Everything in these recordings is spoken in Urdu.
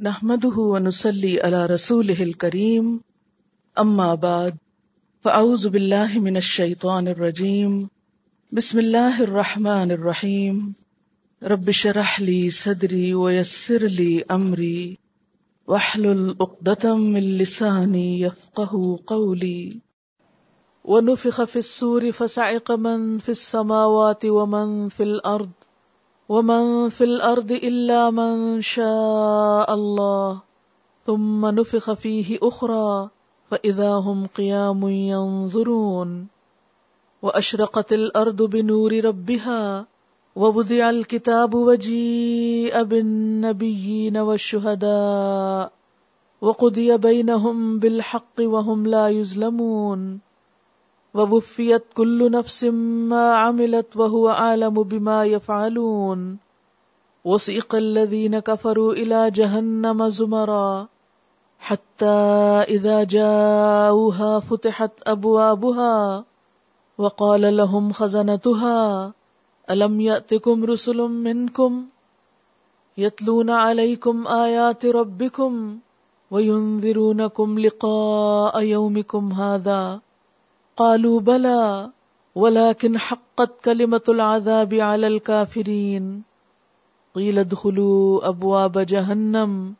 نحمده ونسلي على رسوله الكريم. أما بعد، فأعوذ بالله من الشيطان الرجيم. بسم الله الرحمن الرحيم. رب شرح لي صدري ويسر لي أمري. واحلل عقدة من لساني يفقه قولي. ونفخ في السور فسعق من في السماوات ومن في الأرض. ومن في الأرض إلا من شاء الله ثم نفخ فيه أخرى فإذا هم قيام ينظرون وأشرقت الأرض بنور ربها ووضع الكتاب وجيء بالنبيين والشهداء وقضي بينهم بالحق وهم لا يظلمون ووفيت كل نفس ما عملت وهو عالم بما يفعلون. وسيق الذين كفروا إلى جهنم زمرا. حتى إذا جاءوها فتحت أبوابها وقال لهم خزنتها ألم يأتكم رسل منكم يتلون عليكم آيات ربكم وينذرونكم لقاء يومكم هذا. قالوا بلى، ولكن حقت كلمة العذاب على الكافرين. قيل ادخلوا أبواب جهنم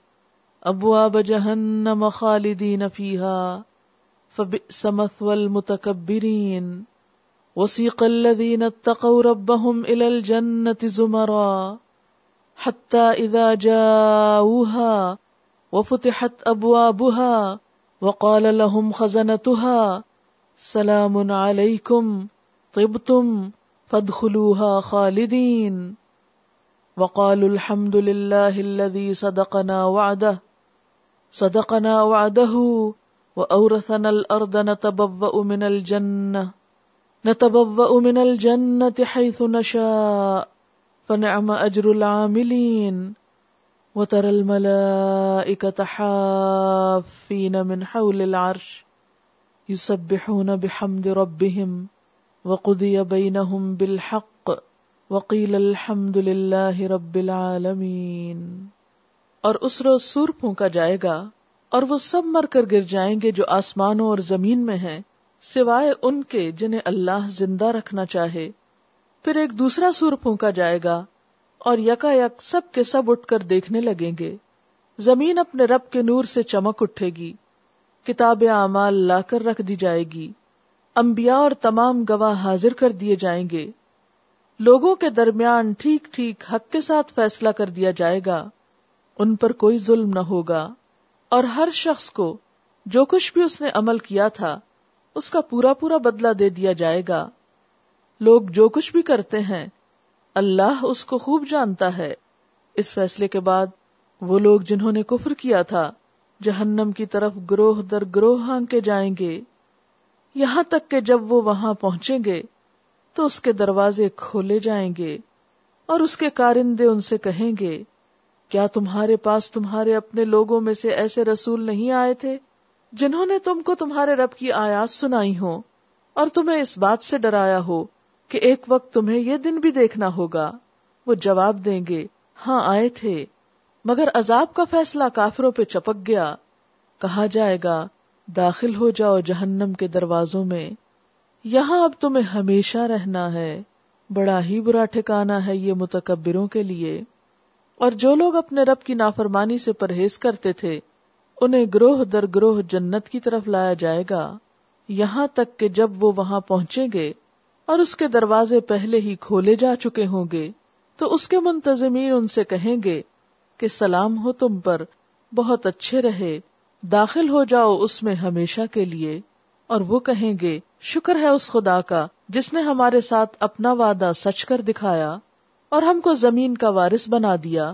أبواب جهنم خالدين فيها، فبئس مثوى المتكبرين. وسيق الذين اتقوا ربهم إلى الجنة زمرا، حتى إذا جاءوها وفتحت أبوابها وقال لهم خزنتها سلام علیکم طبتم فادخلوها خالدین وقالوا الحمد لله الذي صدقنا وعده صدقنا وعده وأورثنا الأرض نتبوأ من الجنة، نتبوأ من الجنة حيث نشاء، فنعم أجر العاملين وترى الملائكة حافين من حول العرش. يسبحون بحمد ربهم وقضي بينهم بالحق وقيل الحمد لله رب العالمين۔ اور اس روز سور پھونکا جائے گا اور وہ سب مر کر گر جائیں گے جو آسمانوں اور زمین میں ہیں، سوائے ان کے جنہیں اللہ زندہ رکھنا چاہے۔ پھر ایک دوسرا سور پھونکا جائے گا اور یکا یک سب کے سب اٹھ کر دیکھنے لگیں گے۔ زمین اپنے رب کے نور سے چمک اٹھے گی۔ کتاب اعمال لا کر رکھ دی جائے گی۔ انبیاء اور تمام گواہ حاضر کر دیے جائیں گے۔ لوگوں کے درمیان ٹھیک ٹھیک حق کے ساتھ فیصلہ کر دیا جائے گا۔ ان پر کوئی ظلم نہ ہوگا۔ اور ہر شخص کو جو کچھ بھی اس نے عمل کیا تھا، اس کا پورا پورا بدلہ دے دیا جائے گا۔ لوگ جو کچھ بھی کرتے ہیں، اللہ اس کو خوب جانتا ہے۔ اس فیصلے کے بعد وہ لوگ جنہوں نے کفر کیا تھا جہنم کی طرف گروہ در گروہ ہاں کے جائیں گے۔ یہاں تک کہ جب وہ وہاں پہنچیں گے، تو اس کے دروازے کھولے جائیں گے اور اس کے کارندے ان سے کہیں گے، کیا تمہارے پاس تمہارے اپنے لوگوں میں سے ایسے رسول نہیں آئے تھے جنہوں نے تم کو تمہارے رب کی آیات سنائی ہو اور تمہیں اس بات سے ڈرایا ہو کہ ایک وقت تمہیں یہ دن بھی دیکھنا ہوگا؟ وہ جواب دیں گے ہاں آئے تھے۔ مگر عذاب کا فیصلہ کافروں پہ چپک گیا۔ کہا جائے گا، داخل ہو جاؤ جہنم کے دروازوں میں۔ یہاں اب تمہیں ہمیشہ رہنا ہے۔ بڑا ہی برا ٹھکانا ہے یہ متکبروں کے لیے۔ اور جو لوگ اپنے رب کی نافرمانی سے پرہیز کرتے تھے، انہیں گروہ در گروہ جنت کی طرف لایا جائے گا۔ یہاں تک کہ جب وہ وہاں پہنچیں گے اور اس کے دروازے پہلے ہی کھولے جا چکے ہوں گے، تو اس کے منتظمین ان سے کہیں گے کہ سلام ہو تم پر، بہت اچھے رہے، داخل ہو جاؤ اس میں ہمیشہ کے لیے۔ اور وہ کہیں گے، شکر ہے اس خدا کا، جس نے ہمارے ساتھ اپنا وعدہ سچ کر دکھایا، اور ہم کو زمین کا وارث بنا دیا۔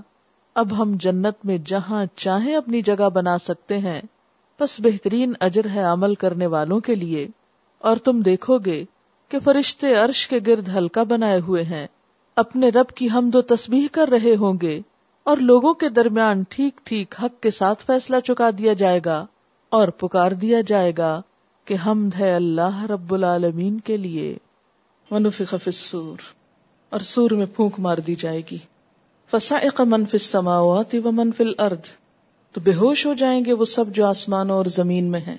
اب ہم جنت میں جہاں چاہیں اپنی جگہ بنا سکتے ہیں۔ بس بہترین اجر ہے عمل کرنے والوں کے لیے۔ اور تم دیکھو گے کہ فرشتے عرش کے گرد ہلکا بنائے ہوئے ہیں۔ اپنے رب کی حمد و تسبیح کر رہے ہوں گے۔ اور لوگوں کے درمیان ٹھیک ٹھیک حق کے ساتھ فیصلہ چکا دیا جائے گا اور پکار دیا جائے گا کہ حمد ہے اللہ رب العالمین کے لیے۔ ونفخ فی السور، اور سور میں پھونک مار دی جائے گی۔ فسائق من فی السماوات و من فی الارض تو بے ہوش ہو جائیں گے وہ سب جو آسمانوں اور زمین میں ہیں۔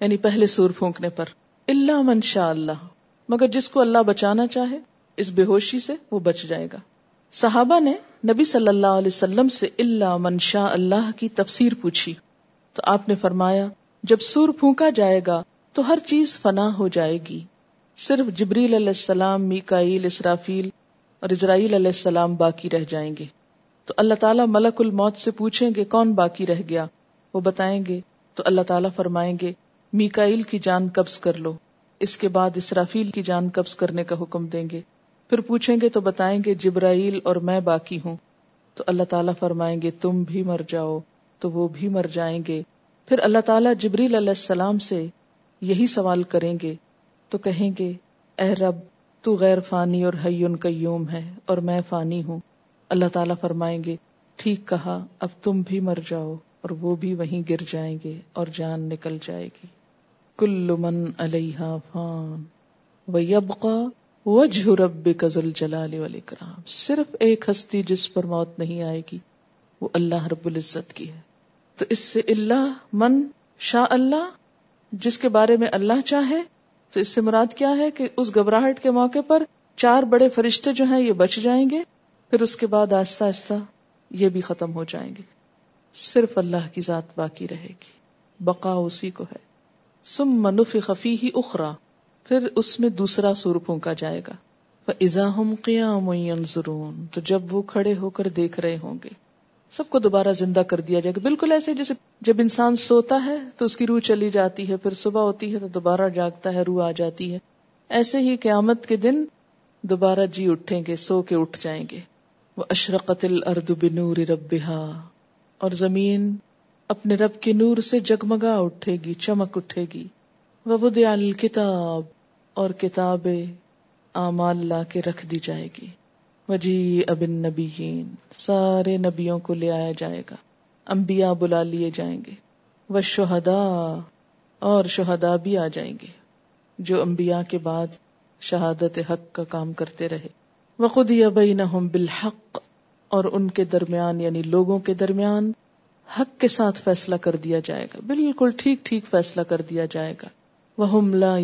یعنی پہلے سور پھونکنے پر۔ اللہ من شاء اللہ مگر جس کو اللہ بچانا چاہے، اس بے ہوشی سے وہ بچ جائے گا۔ صحابہ نے نبی صلی اللہ علیہ وسلم سے اللہ من شاء اللہ کی تفسیر پوچھی۔ تو آپ نے فرمایا، جب سور پھونکا جائے گا تو ہر چیز فنا ہو جائے گی۔ صرف جبریل علیہ السلام، میکائیل، اسرافیل اور اسرائیل علیہ السلام باقی رہ جائیں گے۔ تو اللہ تعالیٰ ملک الموت سے پوچھیں گے، کون باقی رہ گیا؟ وہ بتائیں گے، تو اللہ تعالیٰ فرمائیں گے، میکائیل کی جان قبض کر لو۔ اس کے بعد اسرافیل کی جان قبض کرنے کا حکم دیں گے۔ پھر پوچھیں گے تو بتائیں گے جبرائیل اور میں باقی ہوں۔ تو اللہ تعالیٰ فرمائیں گے، تم بھی مر جاؤ۔ تو وہ بھی مر جائیں گے۔ پھر اللہ تعالیٰ جبریل علیہ السلام سے یہی سوال کریں گے۔ تو کہیں گے، اے رب، تو غیر فانی اور حیون قیوم ہے اور میں فانی ہوں۔ اللہ تعالیٰ فرمائیں گے، ٹھیک کہا، اب تم بھی مر جاؤ اور وہ بھی وہیں گر جائیں گے اور جان نکل جائے گی۔ کل من علیہ فان۔ ویبقا وجہ رب کزل جلال والاکرام۔ صرف ایک ہستی جس پر موت نہیں آئے گی، وہ اللہ رب العزت کی ہے۔ تو اس سے اللہ من شاہ اللہ، جس کے بارے میں اللہ چاہے، تو اس سے مراد کیا ہے کہ اس گھبراہٹ کے موقع پر چار بڑے فرشتے جو ہیں یہ بچ جائیں گے، پھر اس کے بعد آہستہ آہستہ یہ بھی ختم ہو جائیں گے۔ صرف اللہ کی ذات باقی رہے گی۔ بقا اسی کو ہے۔ سم منف خفی ہی اخرا پھر اس میں دوسرا سور پھونکا جائے گا۔ ازا ہم قیام ضرون تو جب وہ کھڑے ہو کر دیکھ رہے ہوں گے۔ سب کو دوبارہ زندہ کر دیا جائے گا۔ بالکل ایسے جیسے جب انسان سوتا ہے تو اس کی روح چلی جاتی ہے، پھر صبح ہوتی ہے تو دوبارہ جاگتا ہے، روح آ جاتی ہے۔ ایسے ہی قیامت کے دن دوبارہ جی اٹھیں گے، سو کے اٹھ جائیں گے۔ وہ اشرقت الارض بنور ربها، اور زمین اپنے رب کے نور سے جگمگا اٹھے گی، چمک اٹھے گی۔ وبدع الکتاب اور کتاب اعمال لا کے رکھ دی جائے گی۔ وجی ابن نبی سارے نبیوں کو لے آیا جائے گا۔ انبیاء بلا لیے جائیں گے۔ وہ شہدا اور شہدا بھی آ جائیں گے۔ جو انبیاء کے بعد شہادت حق کا کام کرتے رہے۔ وہ خود ابئی نہ بالحق، اور ان کے درمیان یعنی لوگوں کے درمیان، حق کے ساتھ فیصلہ کر دیا جائے گا۔ بالکل ٹھیک ٹھیک فیصلہ کر دیا جائے گا۔ وہ لا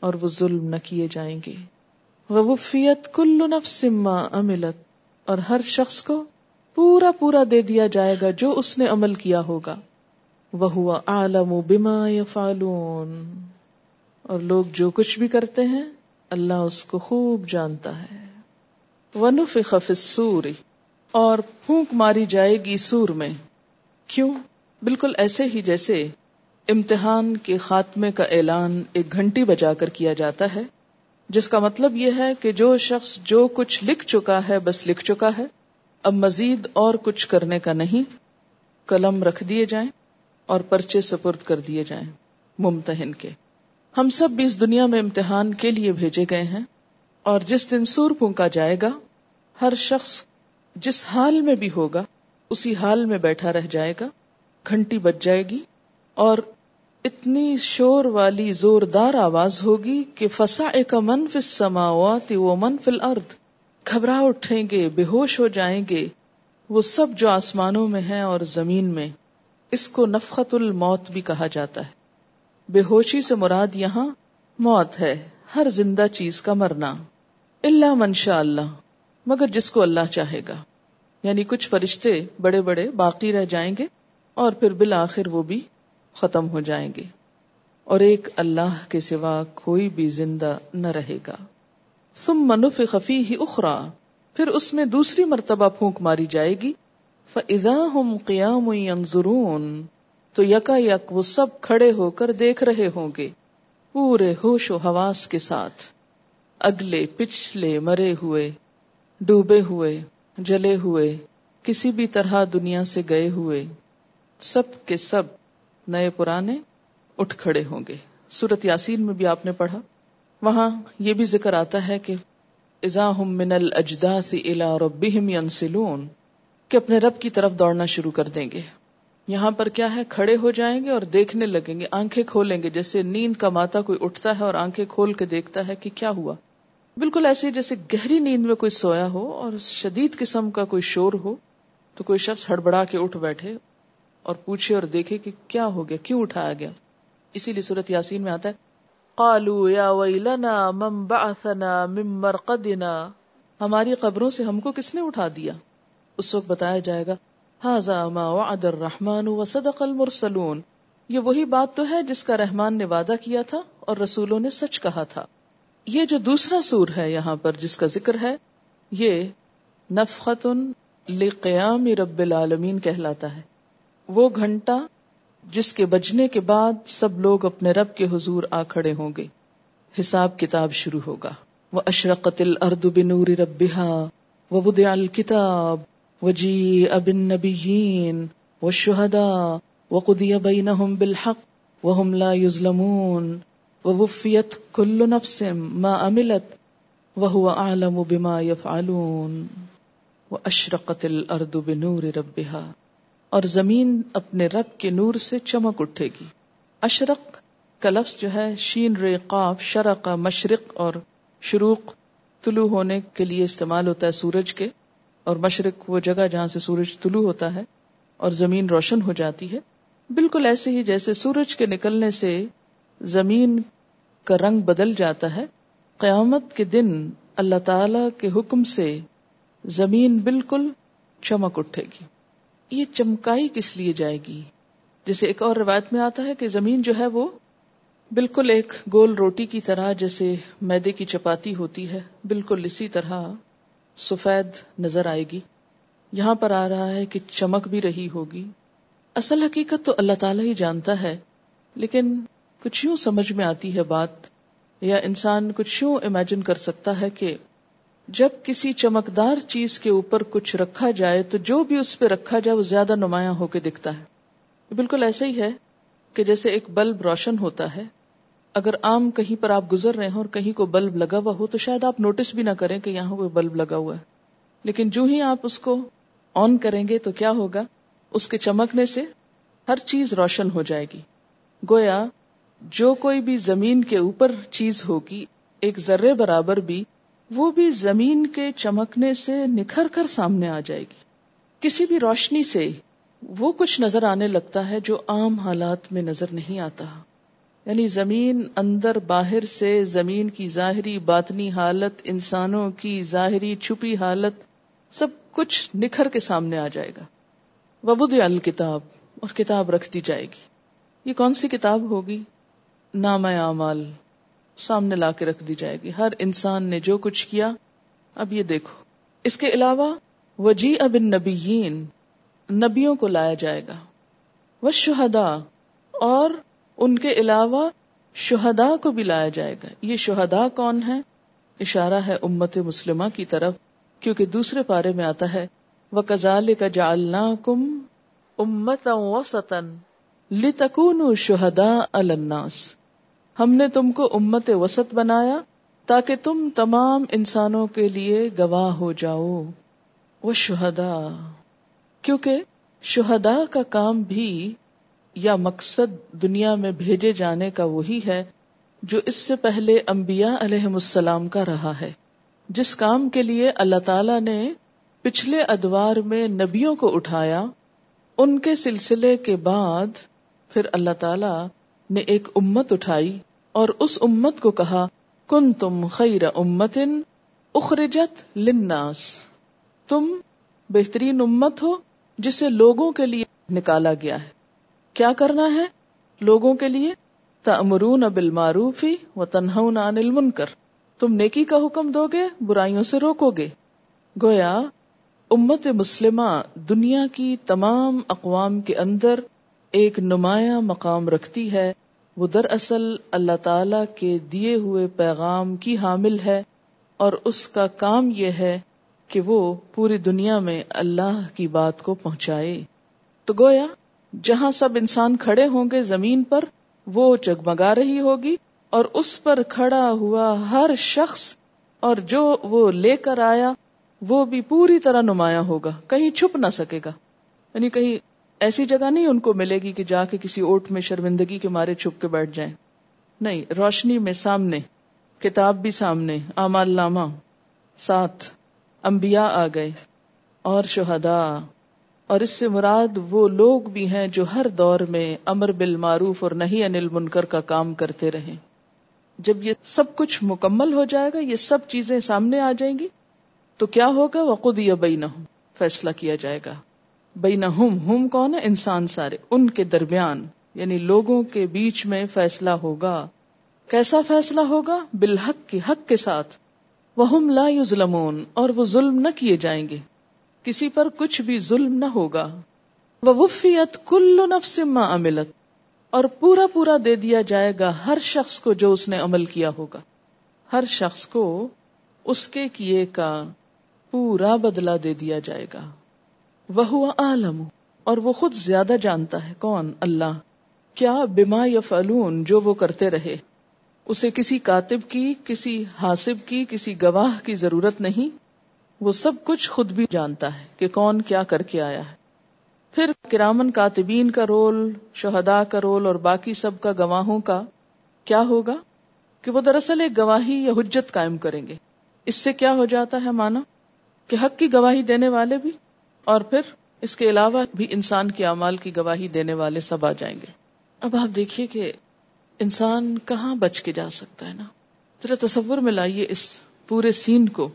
اور وہ ظلم نہ کیے جائیں گے۔ وفیت کل نفس ما اور ہر شخص کو پورا پورا دے دیا جائے گا جو اس نے عمل کیا ہوگا۔ وہ عالم بما یفعلون اور لوگ جو کچھ بھی کرتے ہیں، اللہ اس کو خوب جانتا ہے۔ ونفخ فی السور، اور پھونک ماری جائے گی سور میں۔ کیوں؟ بالکل ایسے ہی جیسے امتحان کے خاتمے کا اعلان ایک گھنٹی بجا کر کیا جاتا ہے، جس کا مطلب یہ ہے کہ جو شخص جو کچھ لکھ چکا ہے بس لکھ چکا ہے، اب مزید اور کچھ کرنے کا نہیں، قلم رکھ دیے جائیں اور پرچے سپرد کر دیے جائیں ممتحن کے۔ ہم سب بھی اس دنیا میں امتحان کے لیے بھیجے گئے ہیں اور جس دن سور پونکا جائے گا، ہر شخص جس حال میں بھی ہوگا، اسی حال میں بیٹھا رہ جائے گا، گھنٹی بج جائے گی۔ اور اتنی شور والی زوردار آواز ہوگی کہ فسا ایک من فل سماوات وہ من فل ارد گھبرا اٹھیں گے، بے ہوش ہو جائیں گے۔ وہ سب جو آسمانوں میں ہیں اور زمین میں، اس کو نفقت الموت بھی کہا جاتا ہے۔ بے ہوشی سے مراد یہاں موت ہے، ہر زندہ چیز کا مرنا۔ اللہ منشا اللہ مگر جس کو اللہ چاہے گا۔ یعنی کچھ فرشتے بڑے بڑے باقی رہ جائیں گے اور پھر بالآخر وہ بھی ختم ہو جائیں گے اور ایک اللہ کے سوا کوئی بھی زندہ نہ رہے گا۔ سم منف خفی ہی اخرا پھر اس میں دوسری مرتبہ پھونک ماری جائے گی۔ فضا ہم قیام تو یکا یک وہ سب کھڑے ہو کر دیکھ رہے ہوں گے، پورے ہوش و حواس کے ساتھ۔ اگلے، پچھلے، مرے ہوئے، ڈوبے ہوئے، جلے ہوئے، کسی بھی طرح دنیا سے گئے ہوئے، سب کے سب نئے پرانے اٹھ کھڑے ہوں گے۔ سورت یاسین میں بھی آپ نے پڑھا۔ وہاں یہ بھی ذکر آتا ہے کہ من کہ اپنے رب کی طرف دوڑنا شروع کر دیں گے۔ یہاں پر کیا ہے؟ کھڑے ہو جائیں گے اور دیکھنے لگیں گے۔ آنکھیں کھولیں گے۔ جیسے نیند کا ماتا کوئی اٹھتا ہے اور آنکھیں کھول کے دیکھتا ہے کہ کیا ہوا۔ بالکل ایسے جیسے گہری نیند میں کوئی سویا ہو اور شدید قسم کا کوئی شور ہو تو کوئی شخص ہڑبڑا کے اٹھ بیٹھے۔ اور پوچھے اور دیکھے کہ کیا ہو گیا، کیوں اٹھایا گیا؟ اسی لیے صورت یاسین میں آتا ہے قالوا یا ویلنا من بعثنا من مرقدنا۔ ہماری قبروں سے ہم کو کس نے اٹھا دیا؟ اس وقت بتایا جائے گا ہاضا ما وعد الرحمن وصدق المرسلون۔ یہ وہی بات تو ہے جس کا رحمان نے وعدہ کیا تھا اور رسولوں نے سچ کہا تھا۔ یہ جو دوسرا سور ہے یہاں پر جس کا ذکر ہے، یہ نفخت لقیام رب العالمین کہلاتا ہے۔ وہ گھنٹا جس کے بجنے کے بعد سب لوگ اپنے رب کے حضور آ کھڑے ہوں گے۔ حساب کتاب شروع ہوگا۔ وہ اشرقت الارض بنور ربها ووضع الكتاب وجی ابن نبیین والشهداء وقضی بینہم بالحق وهم لا يظلمون ووفیت كل نفس ما عملت وهو اعلم بما يفعلون۔ واشرقت الارض بنور ربها اور زمین اپنے رب کے نور سے چمک اٹھے گی۔ اشرق کا لفظ جو ہے، شین رے قاف شرق مشرق اور شروق طلوع ہونے کے لیے استعمال ہوتا ہے سورج کے۔ اور مشرق وہ جگہ جہاں سے سورج طلوع ہوتا ہے اور زمین روشن ہو جاتی ہے۔ بالکل ایسے ہی جیسے سورج کے نکلنے سے زمین کا رنگ بدل جاتا ہے، قیامت کے دن اللہ تعالی کے حکم سے زمین بالکل چمک اٹھے گی۔ یہ چمکائی کس لیے جائے گی؟ جیسے ایک اور روایت میں آتا ہے کہ زمین جو ہے وہ بالکل ایک گول روٹی کی طرح جیسے میدے کی چپاتی ہوتی ہے، بالکل اسی طرح سفید نظر آئے گی۔ یہاں پر آ رہا ہے کہ چمک بھی رہی ہوگی۔ اصل حقیقت تو اللہ تعالیٰ ہی جانتا ہے، لیکن کچھ یوں سمجھ میں آتی ہے بات یا انسان کچھ یوں امیجن کر سکتا ہے کہ جب کسی چمکدار چیز کے اوپر کچھ رکھا جائے تو جو بھی اس پہ رکھا جائے وہ زیادہ نمایاں ہو کے دکھتا ہے۔ بالکل ایسے ہی ہے کہ جیسے ایک بلب روشن ہوتا ہے۔ اگر عام کہیں پر آپ گزر رہے ہیں اور کہیں کو بلب لگا ہوا ہو تو شاید آپ نوٹس بھی نہ کریں کہ یہاں کوئی بلب لگا ہوا ہے۔ لیکن جو ہی آپ اس کو آن کریں گے تو کیا ہوگا؟ اس کے چمکنے سے ہر چیز روشن ہو جائے گی۔ گویا جو کوئی بھی زمین کے اوپر چیز ہوگی، ایک ذرے برابر بھی وہ بھی زمین کے چمکنے سے نکھر کر سامنے آ جائے گی۔ کسی بھی روشنی سے وہ کچھ نظر آنے لگتا ہے جو عام حالات میں نظر نہیں آتا۔ یعنی زمین اندر باہر سے زمین کی ظاہری باطنی حالت، انسانوں کی ظاہری چھپی حالت، سب کچھ نکھر کے سامنے آ جائے گا۔ وبود الکتاب اور کتاب رکھ دی جائے گی۔ یہ کون سی کتاب ہوگی؟ نام اعمال۔ سامنے لا کے رکھ دی جائے گی۔ ہر انسان نے جو کچھ کیا، اب یہ دیکھو۔ اس کے علاوہ وجی اب نبیین نبیوں کو لایا جائے گا۔ وہ شہدا اور ان کے علاوہ شہدا کو بھی لایا جائے گا۔ یہ شہدا کون ہے اشارہ ہے امت مسلمہ کی طرف، کیونکہ دوسرے پارے میں آتا ہے۔ وہ کزال کا جالنا کم امت وسطن لتکون شہدا الناس۔ ہم نے تم کو امت وسط بنایا تاکہ تم تمام انسانوں کے لیے گواہ ہو جاؤ۔ وہ شہدا کیونکہ شہدا کا کام بھی یا مقصد دنیا میں بھیجے جانے کا وہی ہے جو اس سے پہلے انبیاء علیہ السلام کا رہا ہے۔ جس کام کے لیے اللہ تعالی نے پچھلے ادوار میں نبیوں کو اٹھایا، ان کے سلسلے کے بعد پھر اللہ تعالی نے ایک امت اٹھائی اور اس امت کو کہا کن تم خیر امتن اخرجت لناس تم بہترین امت ہو جسے لوگوں کے لیے نکالا گیا ہے۔ کیا کرنا ہے؟ لوگوں کے لیے تمرون ابل معروفی و تنہون عن المنکر۔ تم نیکی کا حکم دو گے، برائیوں سے روکو گے۔ گویا، امت مسلمہ دنیا کی تمام اقوام کے اندر ایک نمایاں مقام رکھتی ہے۔ وہ دراصل اللہ تعالی کے دیے ہوئے پیغام کی حامل ہے اور اس کا کام یہ ہے کہ وہ پوری دنیا میں اللہ کی بات کو پہنچائے۔ تو گویا، جہاں سب انسان کھڑے ہوں گے زمین پر، وہ جگمگا رہی ہوگی اور اس پر کھڑا ہوا ہر شخص اور جو وہ لے کر آیا، وہ بھی پوری طرح نمایاں ہوگا، کہیں چھپ نہ سکے گا۔ یعنی کہیں ایسی جگہ نہیں ان کو ملے گی کہ جا کے کسی اوٹ میں شرمندگی کے مارے چھپ کے بیٹھ جائیں۔ نہیں، روشنی میں سامنے، کتاب بھی سامنے نامہ۔ ساتھ، انبیاء آ گئے اور شہدا اور اس سے مراد وہ لوگ بھی ہیں جو ہر دور میں امر بالمعروف اور نہیں انل منکر کا کام کرتے رہیں۔ جب یہ سب کچھ مکمل ہو جائے گا، یہ سب چیزیں سامنے آ جائیں گی، تو کیا ہوگا؟ وقود یا بین فیصلہ کیا جائے گا۔ بین ہم کون ہے؟ انسان سارے، ان کے درمیان یعنی لوگوں کے بیچ میں فیصلہ ہوگا۔ کیسا فیصلہ ہوگا؟ بالحق کی حق کے ساتھ۔ وہ لا ظلمون اور وہ ظلم نہ کیے جائیں گے۔ کسی پر کچھ بھی ظلم نہ ہوگا۔ وہ وفیت کل نفس ما عملت، اور پورا پورا دے دیا جائے گا ہر شخص کو جو اس نے عمل کیا ہوگا۔ ہر شخص کو اس کے کیے کا پورا بدلا دے دیا جائے گا۔ وہ عالم اور وہ خود زیادہ جانتا ہے کون؟ اللہ۔ کیا بما یا فلون جو وہ کرتے رہے؟ اسے کسی کاتب کی، کسی حاسب کی، کسی گواہ کی ضرورت نہیں؟ وہ سب کچھ خود بھی جانتا ہے کہ کون کیا کر کے آیا ہے۔ پھر کرامن کاتبین کا رول شہدا کا رول، اور باقی سب کا گواہوں کا کیا ہوگا؟ کہ وہ دراصل ایک گواہی یا حجت قائم کریں گے۔ اس سے کیا ہو جاتا ہے مانا؟ کہ حق کی گواہی دینے والے بھی؟ اور پھر اس کے علاوہ بھی انسان کے اعمال کی گواہی دینے والے سب آ جائیں گے۔ اب آپ دیکھیے کہ انسان کہاں بچ کے جا سکتا ہے نا؟ ذرا تصور میں لائیے اس پورے سین کو۔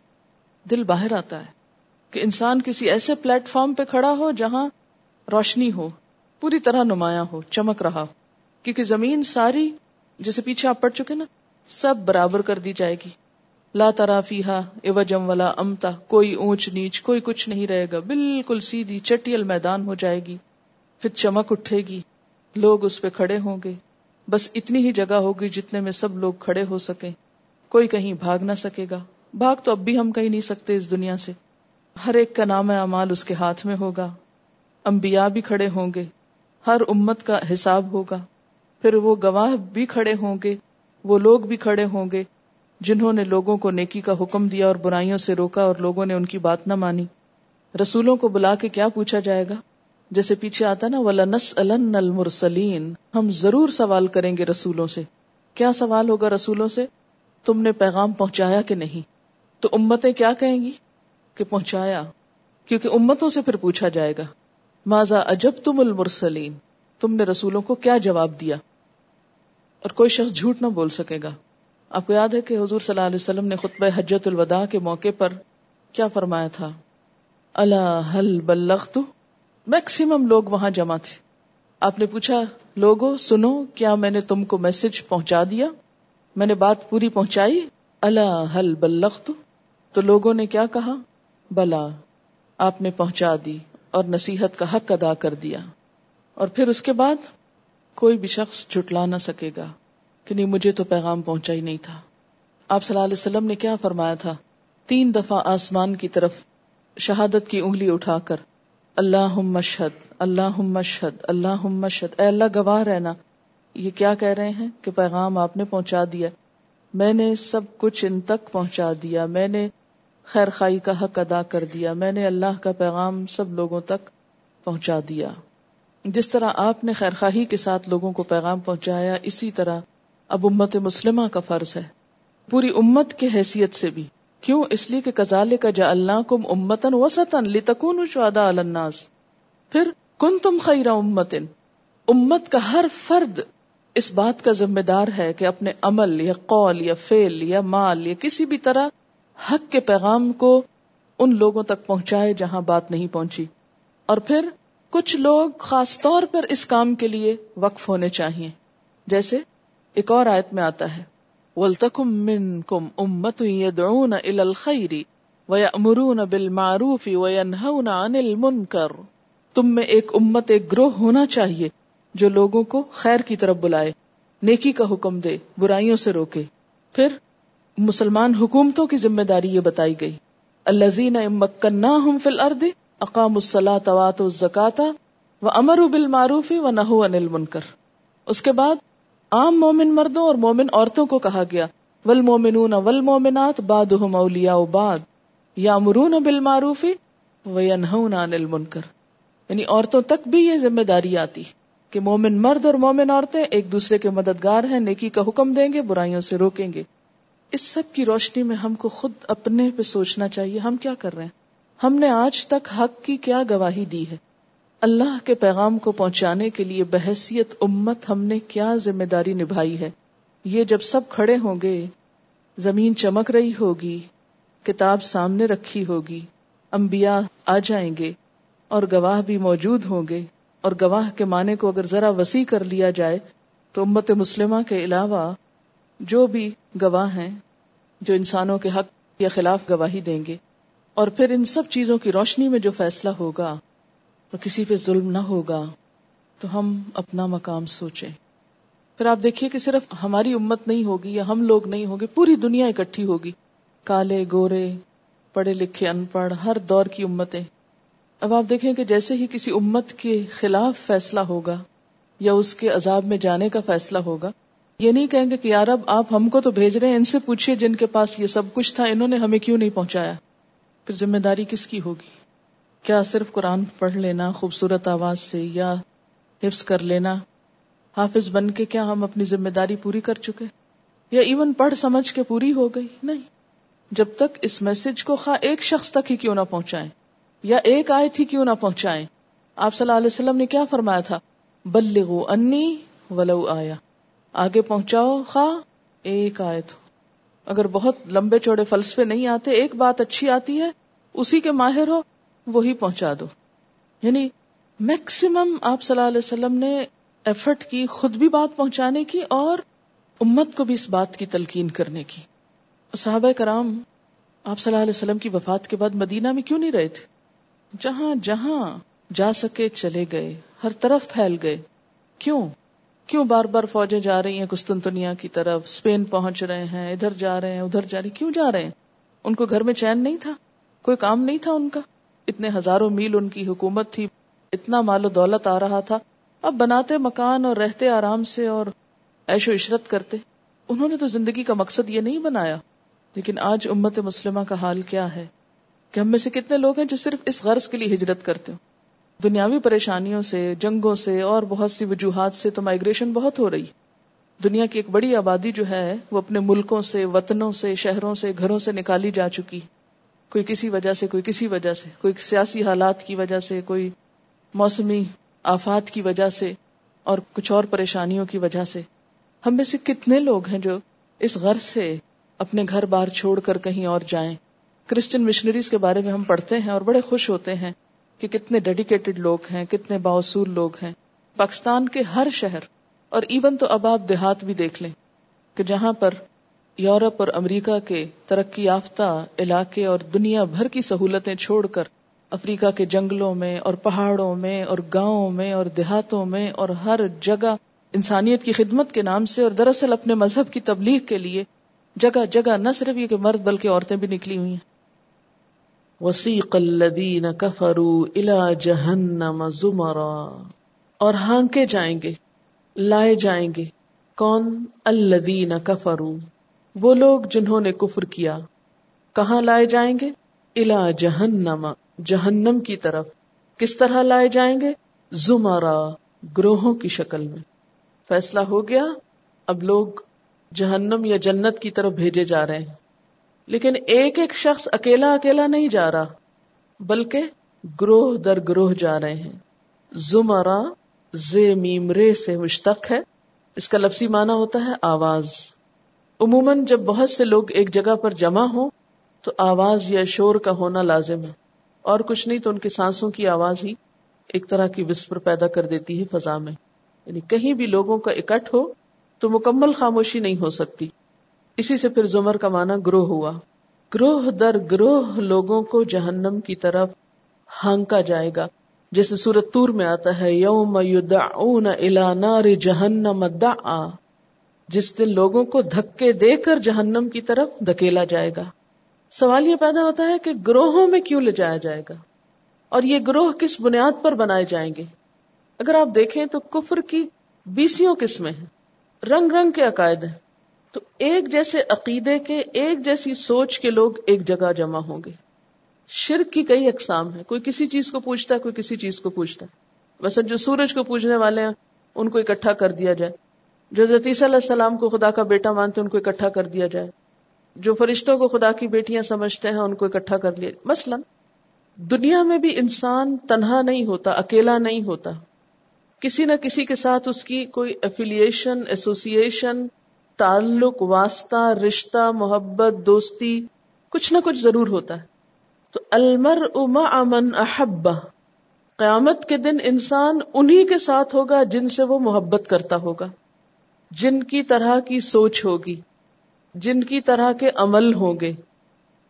دل باہر آتا ہے کہ انسان کسی ایسے پلیٹ فارم پہ کھڑا ہو جہاں روشنی ہو، پوری طرح نمایاں ہو، چمک رہا ہو۔ کیونکہ زمین ساری جیسے پیچھے آپ پڑ چکے نا، سب برابر کر دی جائے گی۔ لا ترافی ہا ایوجم ولا امتا، کوئی اونچ نیچ، کوئی کچھ نہیں رہے گا، بالکل سیدھی چٹیل میدان ہو جائے گی، پھر چمک اٹھے گی، لوگ اس پہ کھڑے ہوں گے، بس اتنی ہی جگہ ہوگی جتنے میں سب لوگ کھڑے ہو سکیں، کوئی کہیں بھاگ نہ سکے گا، بھاگ تو اب بھی ہم کہیں نہیں سکتے اس دنیا سے، ہر ایک کا نام اعمال اس کے ہاتھ میں ہوگا، انبیاء بھی کھڑے ہوں گے، ہر امت کا حساب ہوگا، پھر وہ گواہ بھی کھڑے ہوں گے، وہ لوگ بھی کھڑے ہوں گے جنہوں نے لوگوں کو نیکی کا حکم دیا اور برائیوں سے روکا اور لوگوں نے ان کی بات نہ مانی۔ رسولوں کو بلا کے کیا پوچھا جائے گا؟ جیسے پیچھے آتا نا ولا نس المرسلین ہم ضرور سوال کریں گے رسولوں سے۔ کیا سوال ہوگا رسولوں سے؟ تم نے پیغام پہنچایا کہ نہیں؟ تو امتیں کیا کہیں گی؟ کہ پہنچایا۔ کیونکہ امتوں سے پھر پوچھا جائے گا۔ ماضا اجب تم المرسلین؟ تم نے رسولوں کو کیا جواب دیا؟ اور کوئی شخص جھوٹ نہ بول سکے گا۔ آپ کو یاد ہے کہ حضور صلی اللہ علیہ وسلم نے خطبہ حجت الوداع کے موقع پر کیا فرمایا تھا؟ اللہ حل بلغت? میکسیمم لوگ وہاں جمع تھے۔ آپ نے پوچھا، لوگو، سنو، کیا میں نے تم کو میسج پہنچا دیا؟ میں نے بات پوری پہنچائی؟ اللہ حل بلغت? تو لوگوں نے کیا کہا؟ بلا، آپ نے پہنچا دی اور نصیحت کا حق ادا کر دیا۔ اور پھر اس کے بعد کوئی بھی شخص جھٹلا نہ سکے گا۔ کہ نہیں، مجھے تو پیغام پہنچا ہی نہیں تھا۔ آپ صلی اللہ علیہ وسلم نے کیا فرمایا تھا؟ تین دفعہ آسمان کی طرف شہادت کی انگلی اٹھا کر اللہ مشہد اللہ مشہد اللہ مشہد اے اللہ، گواہ رہنا۔ یہ کیا کہہ رہے ہیں کہ پیغام آپ نے پہنچا دیا؟ میں نے سب کچھ ان تک پہنچا دیا۔ میں نے خیر خائی کا حق ادا کر دیا۔ میں نے اللہ کا پیغام سب لوگوں تک پہنچا دیا۔ جس طرح آپ نے خیر خواہی کے ساتھ لوگوں کو پیغام پہنچایا، اسی طرح اب امت مسلمہ کا فرض ہے۔ پوری امت کے حیثیت سے بھی۔ کیوں؟ اس لیے کہ کزال کا جا اللہ کم امتن وسطن لتکون شہدا الناس۔ پھر کن تم خیر امتن۔ امت کا ہر فرد اس بات کا ذمہ دار ہے کہ اپنے عمل یا قول یا فیل یا مال یا کسی بھی طرح حق کے پیغام کو ان لوگوں تک پہنچائے جہاں بات نہیں پہنچی۔ اور پھر کچھ لوگ خاص طور پر اس کام کے لیے وقف ہونے چاہیے جیسے ایک اور آیت میں آتا ہے ولتکم منکم امت یدعون الى الخیر ویأمرون بالمعروف وینہون عن المنکر تم میں ایک امت، ایک گروہ ہونا چاہیے جو لوگوں کو خیر کی طرف بلائے، نیکی کا حکم دے، برائیوں سے روکے۔ پھر مسلمان حکومتوں کی ذمہ داری یہ بتائی گئی۔ الذین امکناہم فی الارض اقاموا الصلاة واتوا الزکاة وامروا بالمعروف ونہوا عن المنکر اس کے بعد عام مومن مردوں اور مومن عورتوں کو کہا گیا۔ ول مومنون ول مومنات باد اولیاء باد یا مرون بال معروفی المنکر یعنی عورتوں تک بھی یہ ذمہ داری آتی کہ مومن مرد اور مومن عورتیں ایک دوسرے کے مددگار ہیں، نیکی کا حکم دیں گے، برائیوں سے روکیں گے۔ اس سب کی روشنی میں ہم کو خود اپنے پہ سوچنا چاہیے، ہم کیا کر رہے ہیں؟ ہم نے آج تک حق کی کیا گواہی دی ہے؟ اللہ کے پیغام کو پہنچانے کے لیے بحثیت امت ہم نے کیا ذمہ داری نبھائی ہے؟ یہ جب سب کھڑے ہوں گے، زمین چمک رہی ہوگی، کتاب سامنے رکھی ہوگی، انبیاء آ جائیں گے اور گواہ بھی موجود ہوں گے، اور گواہ کے معنی کو اگر ذرا وسیع کر لیا جائے، تو امت مسلمہ کے علاوہ جو بھی گواہ ہیں، جو انسانوں کے حق یا خلاف گواہی دیں گے، اور پھر ان سب چیزوں کی روشنی میں جو فیصلہ ہوگا اور کسی پہ ظلم نہ ہوگا تو ہم اپنا مقام سوچیں۔ پھر آپ دیکھیے کہ صرف ہماری امت نہیں ہوگی یا ہم لوگ نہیں ہوگی پوری دنیا اکٹھی ہوگی۔ کالے، گورے، پڑھے لکھے، ان پڑھ، ہر دور کی امتیں۔ اب آپ دیکھیں کہ جیسے ہی کسی امت کے خلاف فیصلہ ہوگا یا اس کے عذاب میں جانے کا فیصلہ ہوگا، یہ نہیں کہیں گے کہ یار اب آپ ہم کو تو بھیج رہے ہیں، ان سے پوچھیے جن کے پاس یہ سب کچھ تھا، انہوں نے ہمیں کیوں نہیں پہنچایا؟ پھر ذمہ داری کس کی ہوگی؟ کیا صرف قرآن پڑھ لینا، خوبصورت آواز سے یا حفظ کر لینا؟ حافظ بن کے کیا ہم اپنی ذمہ داری پوری کر چکے؟ یا ایون پڑھ سمجھ کے پوری ہو گئی؟ نہیں۔ جب تک اس میسج کو خواہ ایک شخص تک ہی کیوں نہ پہنچائیں، یا ایک آئے تھی کیوں نہ پہنچائیں، آپ صلی اللہ علیہ وسلم نے کیا فرمایا تھا؟ بلغو انی ولو آیا۔ آگے پہنچاؤ، خواہ ایک آئے تو اگر بہت لمبے چوڑے فلسفے نہیں آتے، ایک بات اچھی آتی ہے، اسی کے ماہر ہو وہی پہنچا دو۔ یعنی میکسیمم آپ صلی اللہ علیہ وسلم نے ایفرٹ کی خود بھی بات پہنچانے کی اور امت کو بھی اس بات کی تلقین کرنے کی۔ صحابہ کرام آپ صلی اللہ علیہ وسلم کی وفات کے بعد مدینہ میں کیوں نہیں رہے تھے؟ جہاں جہاں جا سکے چلے گئے، ہر طرف پھیل گئے۔ کیوں؟ کیوں بار بار فوجیں جا رہی ہیں کستنتنیا کی طرف؟ اسپین پہنچ رہے ہیں، ادھر جا رہے ہیں، ادھر جا رہے کیوں جا رہے ہیں؟ ان کو گھر میں چین نہیں تھا؟ کوئی کام نہیں تھا ان کا؟ اتنے ہزاروں میل ان کی حکومت تھی، اتنا مال و دولت آ رہا تھا۔ اب بناتے مکان اور رہتے آرام سے اور ایش و عشرت کرتے۔ انہوں نے تو زندگی کا مقصد یہ نہیں بنایا۔ لیکن آج امت مسلمہ کا حال کیا ہے؟ کہ ہم میں سے کتنے لوگ ہیں جو صرف اس غرض کے لیے ہجرت کرتے ہوں؟ دنیاوی پریشانیوں سے، جنگوں سے اور بہت سی وجوہات سے تو مائگریشن بہت ہو رہی دنیا کی ایک بڑی آبادی جو ہے، وہ اپنے ملکوں سے، وطنوں سے، شہروں سے، گھروں سے نکالی جا چکی۔ کوئی کسی وجہ سے، کوئی کسی وجہ سے، کوئی سیاسی حالات کی وجہ سے، کوئی موسمی آفات کی وجہ سے اور کچھ اور پریشانیوں کی وجہ سے۔ ہم میں سے کتنے لوگ ہیں جو اس غرض سے اپنے گھر بار چھوڑ کر کہیں اور جائیں۔ کرسچن مشنریز کے بارے میں ہم پڑھتے ہیں اور بڑے خوش ہوتے ہیں کہ کتنے ڈیڈیکیٹڈ لوگ ہیں، کتنے باصول لوگ ہیں۔ پاکستان کے ہر شہر اور ایون تو اب آپ دیہات بھی دیکھ لیں کہ جہاں پر یورپ اور امریکہ کے ترقی یافتہ علاقے اور دنیا بھر کی سہولتیں چھوڑ کر افریقہ کے جنگلوں میں اور پہاڑوں میں اور گاؤں میں اور دیہاتوں میں اور ہر جگہ انسانیت کی خدمت کے نام سے اور دراصل اپنے مذہب کی تبلیغ کے لیے جگہ جگہ نہ صرف یہ کہ مرد بلکہ عورتیں بھی نکلی ہوئی ہیں۔ وسیق الذین کفروا الى جہنم زمرا۔ اور ہانکے جائیں گے، لائے جائیں گے۔ کون؟ الذین کفروا۔ وہ لوگ جنہوں نے کفر کیا، کہاں لائے جائیں گے؟ الا جہنم جہنم کی طرف۔ کس طرح لائے جائیں گے؟ زمرا گروہوں کی شکل میں۔ فیصلہ ہو گیا، اب لوگ جہنم یا جنت کی طرف بھیجے جا رہے ہیں۔ لیکن ایک ایک شخص اکیلا اکیلا نہیں جا رہا، بلکہ گروہ در گروہ جا رہے ہیں۔ زمرا زے میم رے سے مشتق ہے۔ اس کا لفظی معنی ہوتا ہے آواز۔ عموماً جب بہت سے لوگ ایک جگہ پر جمع ہو تو آواز یا شور کا ہونا لازم ہے۔ اور کچھ نہیں تو ان کے سانسوں کی آواز ہی ایک طرح کی وسپر پیدا کر دیتی ہے فضا میں۔ یعنی کہیں بھی لوگوں کا اکٹھ ہو تو مکمل خاموشی نہیں ہو سکتی۔ اسی سے پھر زمر کا معنی گروہ ہوا۔ گروہ در گروہ لوگوں کو جہنم کی طرف ہانکا جائے گا۔ جیسے سورت تور میں آتا ہے، یوم یدعون الى نار جہنم دعا۔ جس دن لوگوں کو دھکے دے کر جہنم کی طرف دھکیلا جائے گا۔ سوال یہ پیدا ہوتا ہے کہ گروہوں میں کیوں لے جایا جائے گا؟ اور یہ گروہ کس بنیاد پر بنائے جائیں گے؟ اگر آپ دیکھیں تو کفر کی بیسیوں قسمیں ہیں۔ رنگ رنگ کے عقائد ہیں۔ تو ایک جیسے عقیدے کے، ایک جیسی سوچ کے لوگ ایک جگہ جمع ہوں گے۔ شرک کی کئی اقسام ہیں۔ کوئی کسی چیز کو پوچھتا ہے، کوئی کسی چیز کو پوچھتا ہے۔ ویسے جو سورج کو پوجنے والے ہیں، ان کو اکٹھا کر دیا جائے۔ جو علیہ السلام کو خدا کا بیٹا مانتے ان کو اکٹھا کر دیا جائے۔ جو فرشتوں کو خدا کی بیٹیاں سمجھتے ہیں، ان کو اکٹھا کر لیا مثلا، دنیا میں بھی انسان تنہا نہیں ہوتا، اکیلا نہیں ہوتا۔ کسی نہ کسی کے ساتھ اس کی کوئی افیلیشن ایسوسیشن تعلق، واسطہ، رشتہ، محبت، دوستی، کچھ نہ کچھ ضرور ہوتا ہے۔ تو المر اما امن احبا قیامت کے دن انسان انہی کے ساتھ ہوگا جن سے وہ محبت کرتا ہوگا۔ جن کی طرح کی سوچ ہوگی، جن کی طرح کے عمل ہوں گے۔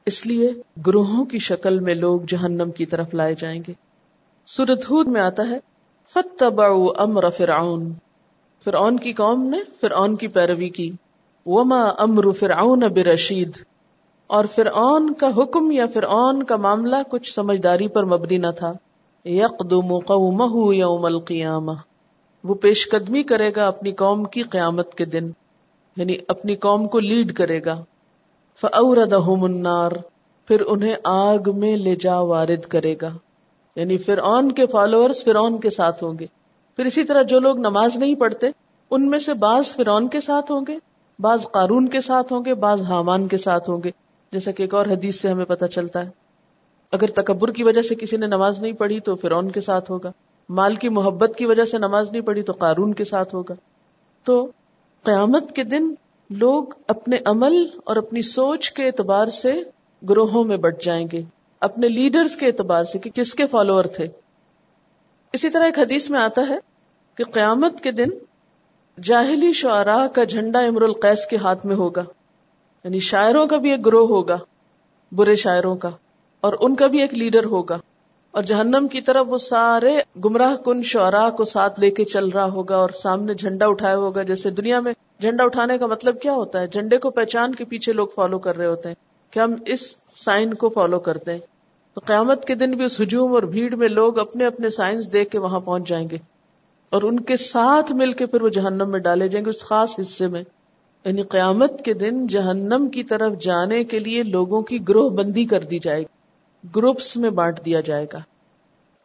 اس لیے گروہوں کی شکل میں لوگ جہنم کی طرف لائے جائیں گے۔ سورت ہود میں آتا ہے فتبعوا امر فرعون۔ فرعون کی قوم نے فرعون کی پیروی کی۔ وما امر فرعون برشید اور فرعون کا حکم یا فرعون کا معاملہ کچھ سمجھداری پر مبنی نہ تھا۔ یقدم قومہ یوم القیامہ وہ پیش قدمی کرے گا اپنی قوم کی قیامت کے دن یعنی اپنی قوم کو لیڈ کرے گا۔ فاوردہم النار، پھر انہیں آگ میں لے جا وارد کرے گا۔ یعنی فرعون کے فالوورز فرعون کے ساتھ ہوں گے۔ پھر اسی طرح جو لوگ نماز نہیں پڑھتے، ان میں سے بعض فرعون کے ساتھ ہوں گے، بعض قارون کے ساتھ ہوں گے، بعض حامان کے ساتھ ہوں گے۔ جیسا کہ ایک اور حدیث سے ہمیں پتہ چلتا ہے۔ اگر تکبر کی وجہ سے کسی نے نماز نہیں پڑھی تو فرعون کے ساتھ ہوگا۔ مال کی محبت کی وجہ سے نماز نہیں پڑھی تو قارون کے ساتھ ہوگا۔ تو قیامت کے دن لوگ اپنے عمل اور اپنی سوچ کے اعتبار سے گروہوں میں بٹ جائیں گے، اپنے لیڈرز کے اعتبار سے کہ کس کے فالوور تھے۔ اسی طرح ایک حدیث میں آتا ہے کہ قیامت کے دن جاہلی شعراء کا جھنڈا امر القیس کے ہاتھ میں ہوگا۔ یعنی شاعروں کا بھی ایک گروہ ہوگا، برے شاعروں کا، اور ان کا بھی ایک لیڈر ہوگا۔ اور جہنم کی طرف وہ سارے گمراہ کن شعراء کو ساتھ لے کے چل رہا ہوگا اور سامنے جھنڈا اٹھایا ہوگا، جیسے دنیا میں جھنڈا اٹھانے کا مطلب کیا ہوتا ہے؟ جھنڈے کو پہچان کے پیچھے لوگ فالو کر رہے ہوتے ہیں کہ ہم اس سائن کو فالو کرتے ہیں۔ تو قیامت کے دن بھی اس ہجوم اور بھیڑ میں لوگ اپنے اپنے سائنس دیکھ کے وہاں پہنچ جائیں گے اور ان کے ساتھ مل کے پھر وہ جہنم میں ڈالے جائیں گے اس خاص حصے میں۔ یعنی قیامت کے دن جہنم کی طرف جانے کے لیے لوگوں کی گروہ بندی کر دی جائے گی۔ گروپس میں بانٹ دیا جائے گا۔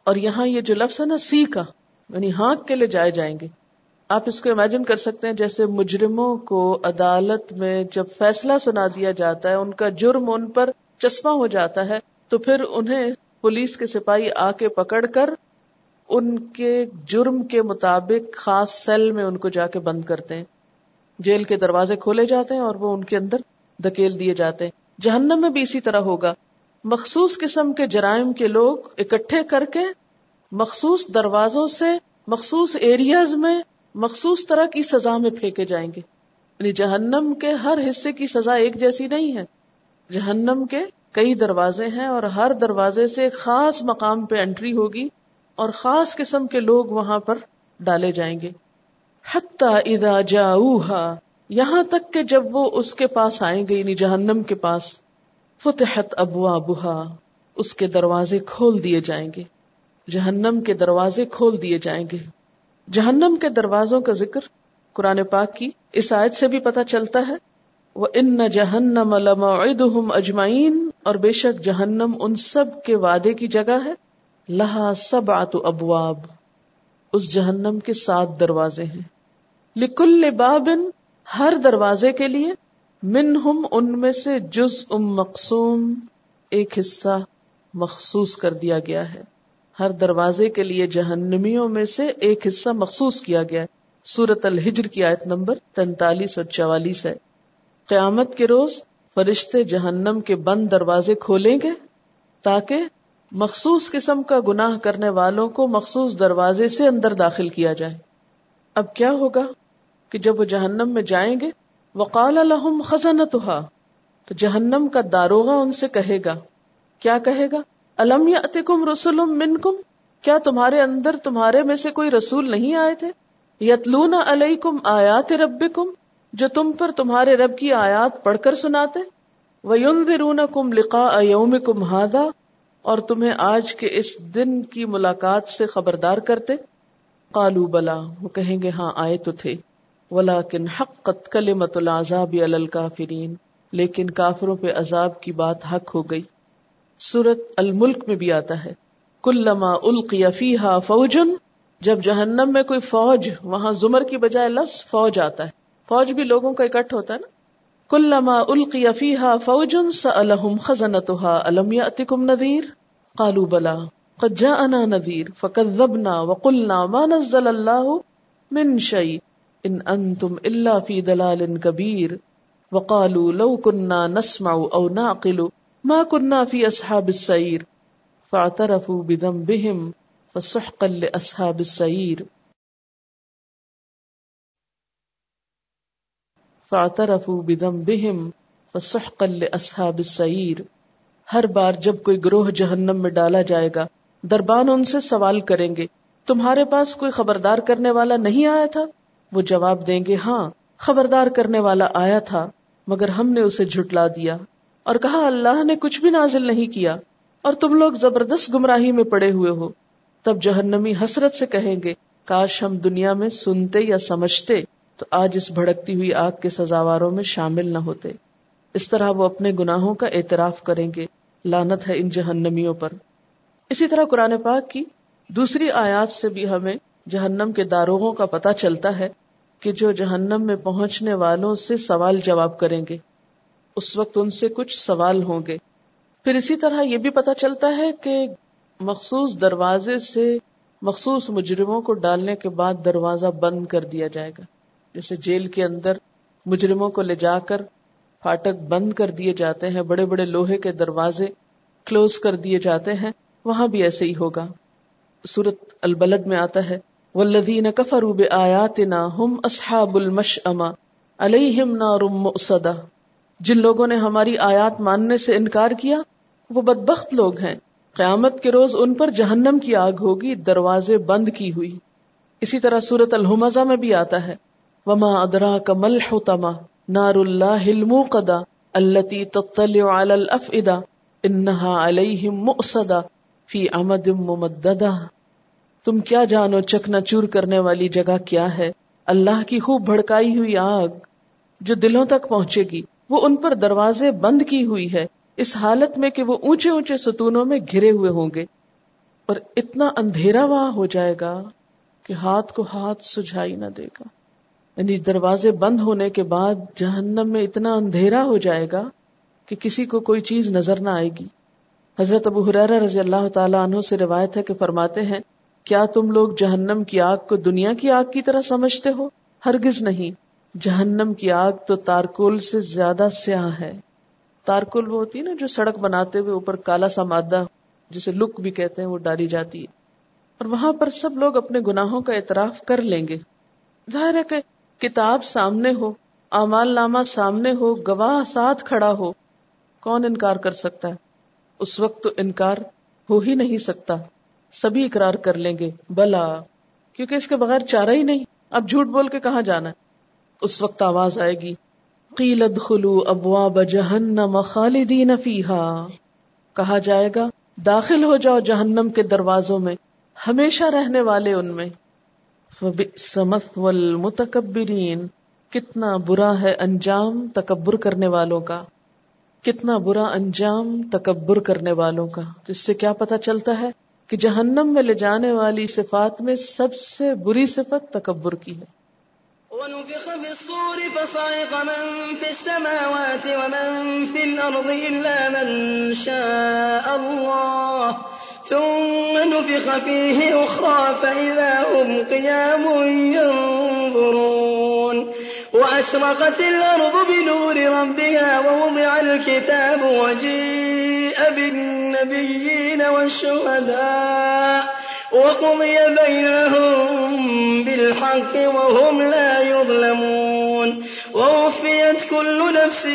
اور یہاں یہ جو لفظ ہے نا، سی کا یعنی ہانک کے لے جائے جائیں گے۔ آپ اس کو امیجن کر سکتے ہیں جیسے مجرموں کو عدالت میں جب فیصلہ سنا دیا جاتا ہے، ان کا جرم ان پر چشمہ ہو جاتا ہے، تو پھر انہیں پولیس کے سپاہی آ کے پکڑ کر ان کے جرم کے مطابق خاص سیل میں ان کو جا کے بند کرتے ہیں۔ جیل کے دروازے کھولے جاتے ہیں اور وہ ان کے اندر دکیل دیے جاتے ہیں۔ جہنم میں بھی اسی طرح ہوگا۔ مخصوص قسم کے جرائم کے لوگ اکٹھے کر کے مخصوص دروازوں سے، مخصوص ایریاز میں، مخصوص طرح کی سزا میں پھینکے جائیں گے۔ یعنی جہنم کے ہر حصے کی سزا ایک جیسی نہیں ہے۔ جہنم کے کئی دروازے ہیں اور ہر دروازے سے خاص مقام پہ انٹری ہوگی اور خاص قسم کے لوگ وہاں پر ڈالے جائیں گے۔ حتی اذا جاؤہا یہاں تک کہ جب وہ اس کے پاس آئیں گے یعنی جہنم کے پاس۔ فتحت ابوابہا اس کے دروازے کھول دیے جائیں گے۔ جہنم کے دروازے کھول دیے جائیں گے۔ جہنم کے دروازوں کا ذکر قرآن پاک کی اس آیت سے بھی پتا چلتا ہے۔ وہ ان جہنم لموعدہم اجمعین اور بے شک جہنم ان سب کے وعدے کی جگہ ہے۔ لہا سبعت ابواب اس جہنم کے سات دروازے ہیں۔ لکل بابن ہر دروازے کے لیے من ہم ان میں سے جز ام مقصوم ایک حصہ مخصوص کر دیا گیا ہے۔ ہر دروازے کے لیے جہنمیوں میں سے ایک حصہ مخصوص کیا گیا ہے۔ سورت الحجر کی آیت نمبر تینتالیس اور چوالیس ہے۔ قیامت کے روز فرشتے جہنم کے بند دروازے کھولیں گے تاکہ مخصوص قسم کا گناہ کرنے والوں کو مخصوص دروازے سے اندر داخل کیا جائے۔ اب کیا ہوگا کہ جب وہ جہنم میں جائیں گے وقال الحم خزنتها، تو جہنم کا داروغہ ان سے کہے گا، کیا کہے گا؟ الم یاتکم رسول منکم؟ کیا تمہارے اندر تمہارے میں سے کوئی رسول نہیں آئے تھے؟ یتلون علیکم آیات ربکم، جو تم پر تمہارے رب کی آیات پڑھ کر سناتے؟ وَيُنذِرُونَكُمْ لِقَاءَ يَوْمِكُمْ هَذَا اور تمہیں آج کے اس دن کی ملاقات سے خبردار کرتے؟ قالوا بلا، وہ کہیں گے ہاں آئے تو تھے۔ ولیکن حقت کلمت العذاب علی الکافرین، لیکن کافروں پہ عذاب کی بات حق ہو گئی۔ سورت الملک میں بھی آتا ہے، کلما القی فیہا فوجن جب جہنم میں کوئی فوج، وہاں زمر کی بجائے لفظ فوج آتا ہے۔ فوج بھی لوگوں کا اکٹھ ہوتا ہے نا۔ کلما القی فیہا فوجن سألہم خزنتها الم یأتکم نذیر؟ قالوا بلا، قد جاءنا نذير فكذبنا وقلنا ما نزل الله من شيء ان انتم الا في دلال كبير وقالوا لو كنا نسمع او نعقل ما كنا في اصحاب السعير فاعترفوا بذنبهم فسحقا لاصحاب السعير فاعترفوا بذنبهم فسحقا لاصحاب السعير ہر بار جب کوئی گروہ جہنم میں ڈالا جائے گا، دربان ان سے سوال کریں گے، تمہارے پاس کوئی خبردار کرنے والا نہیں آیا تھا؟ وہ جواب دیں گے ہاں خبردار کرنے والا آیا تھا، مگر ہم نے اسے جھٹلا دیا۔ اور کہا، اللہ نے کچھ بھی نازل نہیں کیا، اور تم لوگ زبردست گمراہی میں پڑے ہوئے ہو۔ تب جہنمی حسرت سے کہیں گے، کاش ہم دنیا میں سنتے یا سمجھتے، تو آج اس بھڑکتی ہوئی آگ کے سزاواروں میں شامل نہ ہوتے۔ اس طرح وہ اپنے گناہوں کا اعتراف کریں گے۔ لانت ہے ان جہنمیوں پر۔ اسی طرح قرآن پاک کی دوسری آیات سے بھی ہمیں جہنم کے داروغوں کا پتہ چلتا ہے۔ کہ جو جہنم میں پہنچنے والوں سے سوال جواب کریں گے۔ اس وقت ان سے کچھ سوال ہوں گے۔ پھر اسی طرح یہ بھی پتہ چلتا ہے کہ مخصوص دروازے سے مخصوص مجرموں کو ڈالنے کے بعد دروازہ بند کر دیا جائے گا۔ جیسے جیل کے اندر مجرموں کو لے جا کر فاٹک بند کر دیے جاتے ہیں بڑے بڑے لوہے کے دروازے کلوز کر دیے جاتے ہیں، وہاں بھی ایسے ہی ہوگا۔ سورت البلد میں آتا ہے والذین کفروا بآیاتنا ہم اصحاب المشأمہ علیہم نار مؤصدہ۔ جن لوگوں نے ہماری آیات ماننے سے انکار کیا، وہ بدبخت لوگ ہیں۔ قیامت کے روز ان پر جہنم کی آگ ہوگی، دروازے بند کی ہوئی۔ اسی طرح سورت الحمزہ میں بھی آتا ہے۔ وما ادرا کمل حتما نار اللہ الموقدا التي تطلع على الافئدہ انها علیہم مؤصدہ، فی عمد ممددہ۔ تم کیا جانو چکنا چور کرنے والی جگہ کیا ہے؟ اللہ کی خوب بھڑکائی ہوئی آگ جو دلوں تک پہنچے گی، وہ ان پر دروازے بند کی ہوئی ہے۔ اس حالت میں کہ وہ اونچے اونچے ستونوں میں گھرے ہوئے ہوں گے۔ اور اتنا اندھیرا وہاں ہو جائے گا کہ ہاتھ کو ہاتھ سجھائی نہ دے گا۔ یعنی دروازے بند ہونے کے بعد جہنم میں اتنا اندھیرا ہو جائے گا کہ کسی کو کوئی چیز نظر نہ آئے گی۔ حضرت ابو حرارہ رضی اللہ تعالیٰ عنہ سے روایت ہے کہ فرماتے ہیں کیا تم لوگ جہنم کی آگ کو دنیا کی آگ کی طرح سمجھتے ہو؟ ہرگز نہیں۔ جہنم کی آگ تو تارکول سے زیادہ سیاہ ہے۔ تارکول وہ ہوتی ہے نا جو سڑک بناتے ہوئے اوپر کالا سا مادہ جسے لک بھی کہتے ہیں وہ ڈالی جاتی ہے۔ اور وہاں پر سب لوگ اپنے گناہوں کا اعتراف کر لیں گے۔ ظاہر ہے کہ کتاب سامنے ہو امال نامہ سامنے ہو، گواہ ساتھ کھڑا ہو، کون انکار کر سکتا ہے؟ اس وقت تو انکار ہو ہی نہیں سکتا۔ سبھی اقرار کر لیں گے۔ بلا، کیونکہ اس کے بغیر چارہ ہی نہیں۔ اب جھوٹ بول کے کہاں جانا ہے؟ اس وقت آواز آئے گی۔ قیلت خلو ابواب جہنم خالدین فیہا۔ کہا جائے گا، داخل ہو جاؤ جہنم کے دروازوں میں، ہمیشہ رہنے والے ان میں۔ والمتکبرین کتنا برا ہے انجام تکبر کرنے والوں کا۔ کتنا برا انجام تکبر کرنے والوں کا۔ جس سے کیا پتا چلتا ہے؟ کہ جہنم میں لے جانے والی صفات میں سب سے بری صفت تکبر کی ہے۔ ونفخ في الصور فصعق من في السماوات ومن في الأرض إلا من شاء الله. ثم نفخ فيه أخرى فإذا هم قيام ينظرون. وأشرقت الأرض بنور ربها ووضع الكتاب وجيء بالنبيين والشهداء وقضي بينهم بالحق وهم لا يظلمون ووفيت كل نفس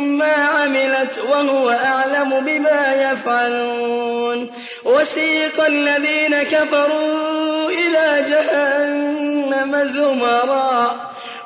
ما عملت وهو أعلم بما يفعلون وسيق الذين كفروا إلى جهنم زمرا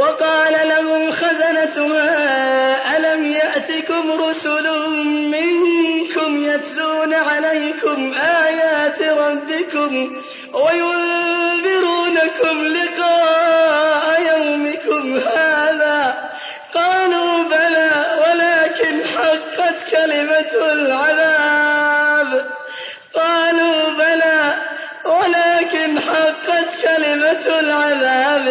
وقال لهم خزنتها ألم يأتكم رسل منكم يتلون عليكم آيات ربكم وينذرونكم لقاء يومكم هذا قالوا بلى ولكن حقت كلمة العذاب قالوا بلى ولكن حقت كلمة العذاب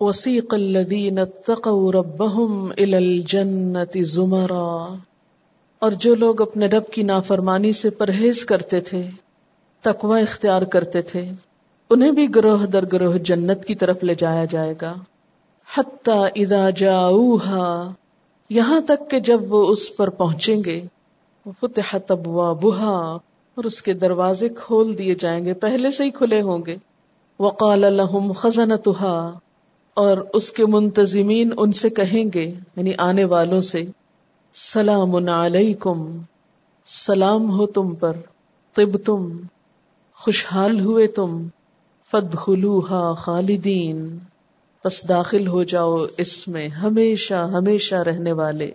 وسيق الذين اتقوا ربهم الى الجنة زمرا۔ اور جو لوگ اپنے رب کی نافرمانی سے پرہیز کرتے تھے، تقوی اختیار کرتے تھے، انہیں بھی گروہ در گروہ جنت کی طرف لے جایا جائے گا۔ حتی اذا جاؤوها یہاں تک کہ جب وہ اس پر پہنچیں گے، فتحت ابوابها اور اس کے دروازے کھول دیے جائیں گے، پہلے سے ہی کھلے ہوں گے۔ وقال لهم خزنتها اور اس کے منتظمین ان سے کہیں گے یعنی آنے والوں سے، سلام علیکم، سلام ہو تم پر، طب تم، خوشحال ہوئے تم فد خالدین بس داخل ہو جاؤ اس میں ہمیشہ ہمیشہ رہنے والے۔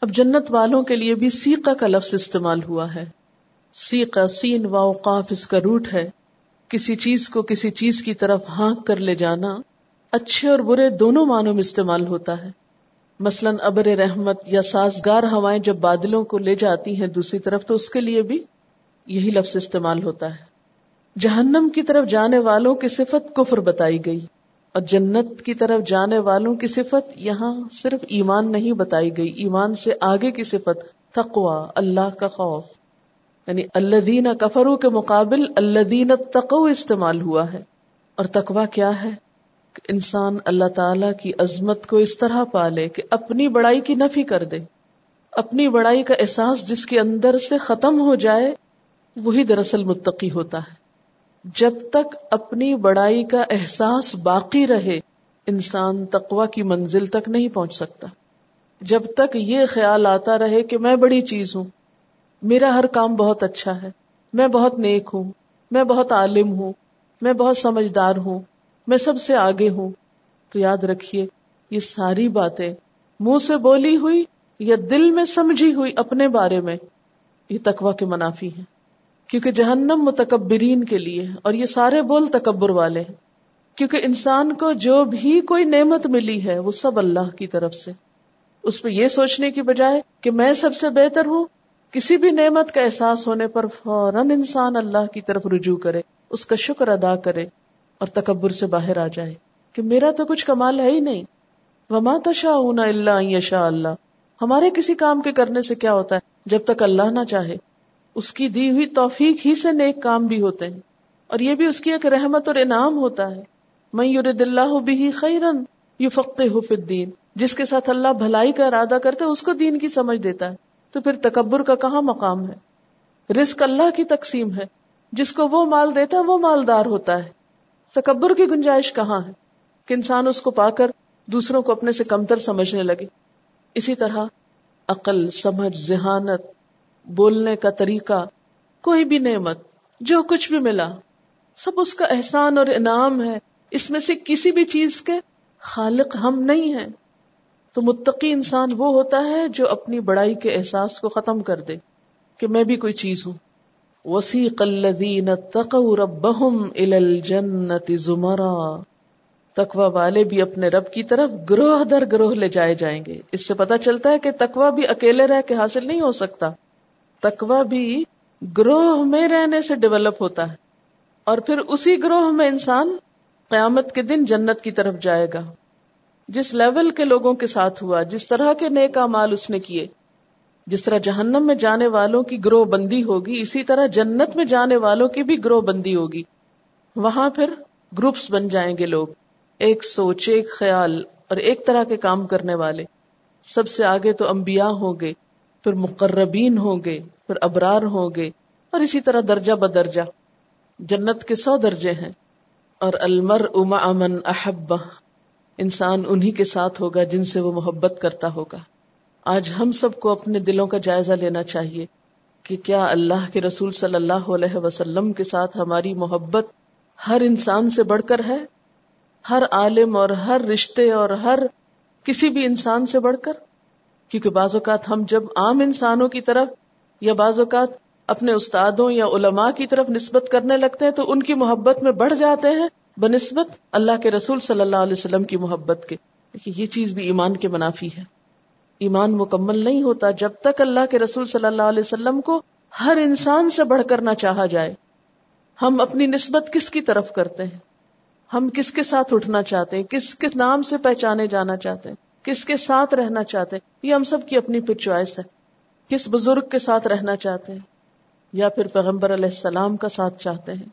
اب جنت والوں کے لیے بھی سیقہ کا لفظ استعمال ہوا ہے۔ سیقہ، سین واؤقاف اس کا روٹ ہے۔ کسی چیز کو کسی چیز کی طرف ہانک کر لے جانا۔ اچھے اور برے دونوں معنوں میں استعمال ہوتا ہے۔ مثلا ابر رحمت یا سازگار ہوائیں جب بادلوں کو لے جاتی ہیں دوسری طرف تو اس کے لیے بھی یہی لفظ استعمال ہوتا ہے۔ جہنم کی طرف جانے والوں کی صفت کفر بتائی گئی۔ اور جنت کی طرف جانے والوں کی صفت یہاں صرف ایمان نہیں بتائی گئی۔ ایمان سے آگے کی صفت تقوا اللہ کا خوف۔ یعنی اللہ دین کفرو کے مقابل اللہ دین تقو استعمال ہوا ہے۔ اور تقوا کیا ہے؟ انسان اللہ تعالی کی عظمت کو اس طرح پالے کہ اپنی بڑائی کی نفی کر دے۔ اپنی بڑائی کا احساس جس کے اندر سے ختم ہو جائے، وہی دراصل متقی ہوتا ہے۔ جب تک اپنی بڑائی کا احساس باقی رہے، انسان تقوا کی منزل تک نہیں پہنچ سکتا۔ جب تک یہ خیال آتا رہے کہ میں بڑی چیز ہوں، میرا ہر کام بہت اچھا ہے، میں بہت نیک ہوں، میں بہت عالم ہوں، میں بہت سمجھدار ہوں میں سب سے آگے ہوں۔ تو یاد رکھیے، یہ ساری باتیں منہ سے بولی ہوئی یا دل میں سمجھی ہوئی اپنے بارے میں، یہ تقوا کے منافی ہیں۔ کیونکہ جہنم متکبرین کے لیے اور یہ سارے بول تکبر والے ہیں۔ کیونکہ انسان کو جو بھی کوئی نعمت ملی ہے، وہ سب اللہ کی طرف سے۔ اس پہ یہ سوچنے کی بجائے کہ میں سب سے بہتر ہوں، کسی بھی نعمت کا احساس ہونے پر فوراً انسان اللہ کی طرف رجوع کرے، اس کا شکر ادا کرے۔ اور تکبر سے باہر آ جائے کہ میرا تو کچھ کمال ہے ہی نہیں۔ وما تشاءون الا ان یشاء اللہ ہمارے کسی کام کے کرنے سے کیا ہوتا ہے؟ جب تک اللہ نہ چاہے۔ اس کی دی ہوئی توفیق ہی سے نیک کام بھی ہوتے ہیں۔ اور یہ بھی اس کی ایک رحمت اور انعام ہوتا ہے۔ میں یورد اللہ بھی خیرن یو فقتے ہو الدین جس کے ساتھ اللہ بھلائی کا ارادہ کرتے اس کو دین کی سمجھ دیتا ہے۔ تو پھر تکبر کا کہاں مقام ہے؟ رزق اللہ کی تقسیم ہے۔ جس کو وہ مال دیتا ہے، وہ مالدار ہوتا ہے۔ تکبر کی گنجائش کہاں ہے کہ انسان اس کو پا کر دوسروں کو اپنے سے کمتر سمجھنے لگے؟ اسی طرح عقل، سمجھ، ذہانت، بولنے کا طریقہ، کوئی بھی نعمت، جو کچھ بھی ملا، سب اس کا احسان اور انعام ہے۔ اس میں سے کسی بھی چیز کے خالق ہم نہیں ہیں۔ تو متقی انسان وہ ہوتا ہے جو اپنی بڑائی کے احساس کو ختم کر دے کہ میں بھی کوئی چیز ہوں۔ وسیق الذین اتقوا ربهم الى الجنت زمرا۔ تقوی والے بھی اپنے رب کی طرف گروہ در گروہ لے جائے جائیں گے۔ اس سے پتا چلتا ہے کہ تقوی بھی اکیلے رہ کے حاصل نہیں ہو سکتا۔ تقوی بھی گروہ میں رہنے سے ڈیولپ ہوتا ہے۔ اور پھر اسی گروہ میں انسان قیامت کے دن جنت کی طرف جائے گا۔ جس لیول کے لوگوں کے ساتھ ہوا، جس طرح کے نیک مال اس نے کیے جس طرح جہنم میں جانے والوں کی گروہ بندی ہوگی، اسی طرح جنت میں جانے والوں کی بھی گروہ بندی ہوگی۔ وہاں پھر گروپس بن جائیں گے لوگ، ایک سوچ، ایک خیال اور ایک طرح کے کام کرنے والے۔ سب سے آگے تو انبیاء ہوں گے، پھر مقربین ہوں گے، پھر ابرار ہوں گے اور اسی طرح درجہ بدرجہ۔ جنت کے سو درجے ہیں۔ اور المر اما امن احب انسان انہی کے ساتھ ہوگا جن سے وہ محبت کرتا ہوگا۔ آج ہم سب کو اپنے دلوں کا جائزہ لینا چاہیے کہ کیا اللہ کے رسول صلی اللہ علیہ وسلم کے ساتھ ہماری محبت ہر انسان سے بڑھ کر ہے؟ ہر عالم اور ہر رشتے اور ہر کسی بھی انسان سے بڑھ کر؟ کیونکہ بعض اوقات ہم جب عام انسانوں کی طرف یا بعض اوقات اپنے استادوں یا علماء کی طرف نسبت کرنے لگتے ہیں تو ان کی محبت میں بڑھ جاتے ہیں بنسبت اللہ کے رسول صلی اللہ علیہ وسلم کی محبت کے۔ یہ چیز بھی ایمان کے منافی ہے۔ ایمان مکمل نہیں ہوتا جب تک اللہ کے رسول صلی اللہ علیہ وسلم کو ہر انسان سے بڑھ کر نہ چاہا جائے۔ ہم اپنی نسبت کس کی طرف کرتے ہیں؟ ہم کس کے ساتھ اٹھنا چاہتے ہیں؟ کس کے نام سے پہچانے جانا چاہتے ہیں؟ کس کے ساتھ رہنا چاہتے ہیں؟ یہ ہم سب کی اپنی پھر چوائس ہے۔ کس بزرگ کے ساتھ رہنا چاہتے ہیں؟ یا پھر پیغمبر علیہ السلام کا ساتھ چاہتے ہیں؟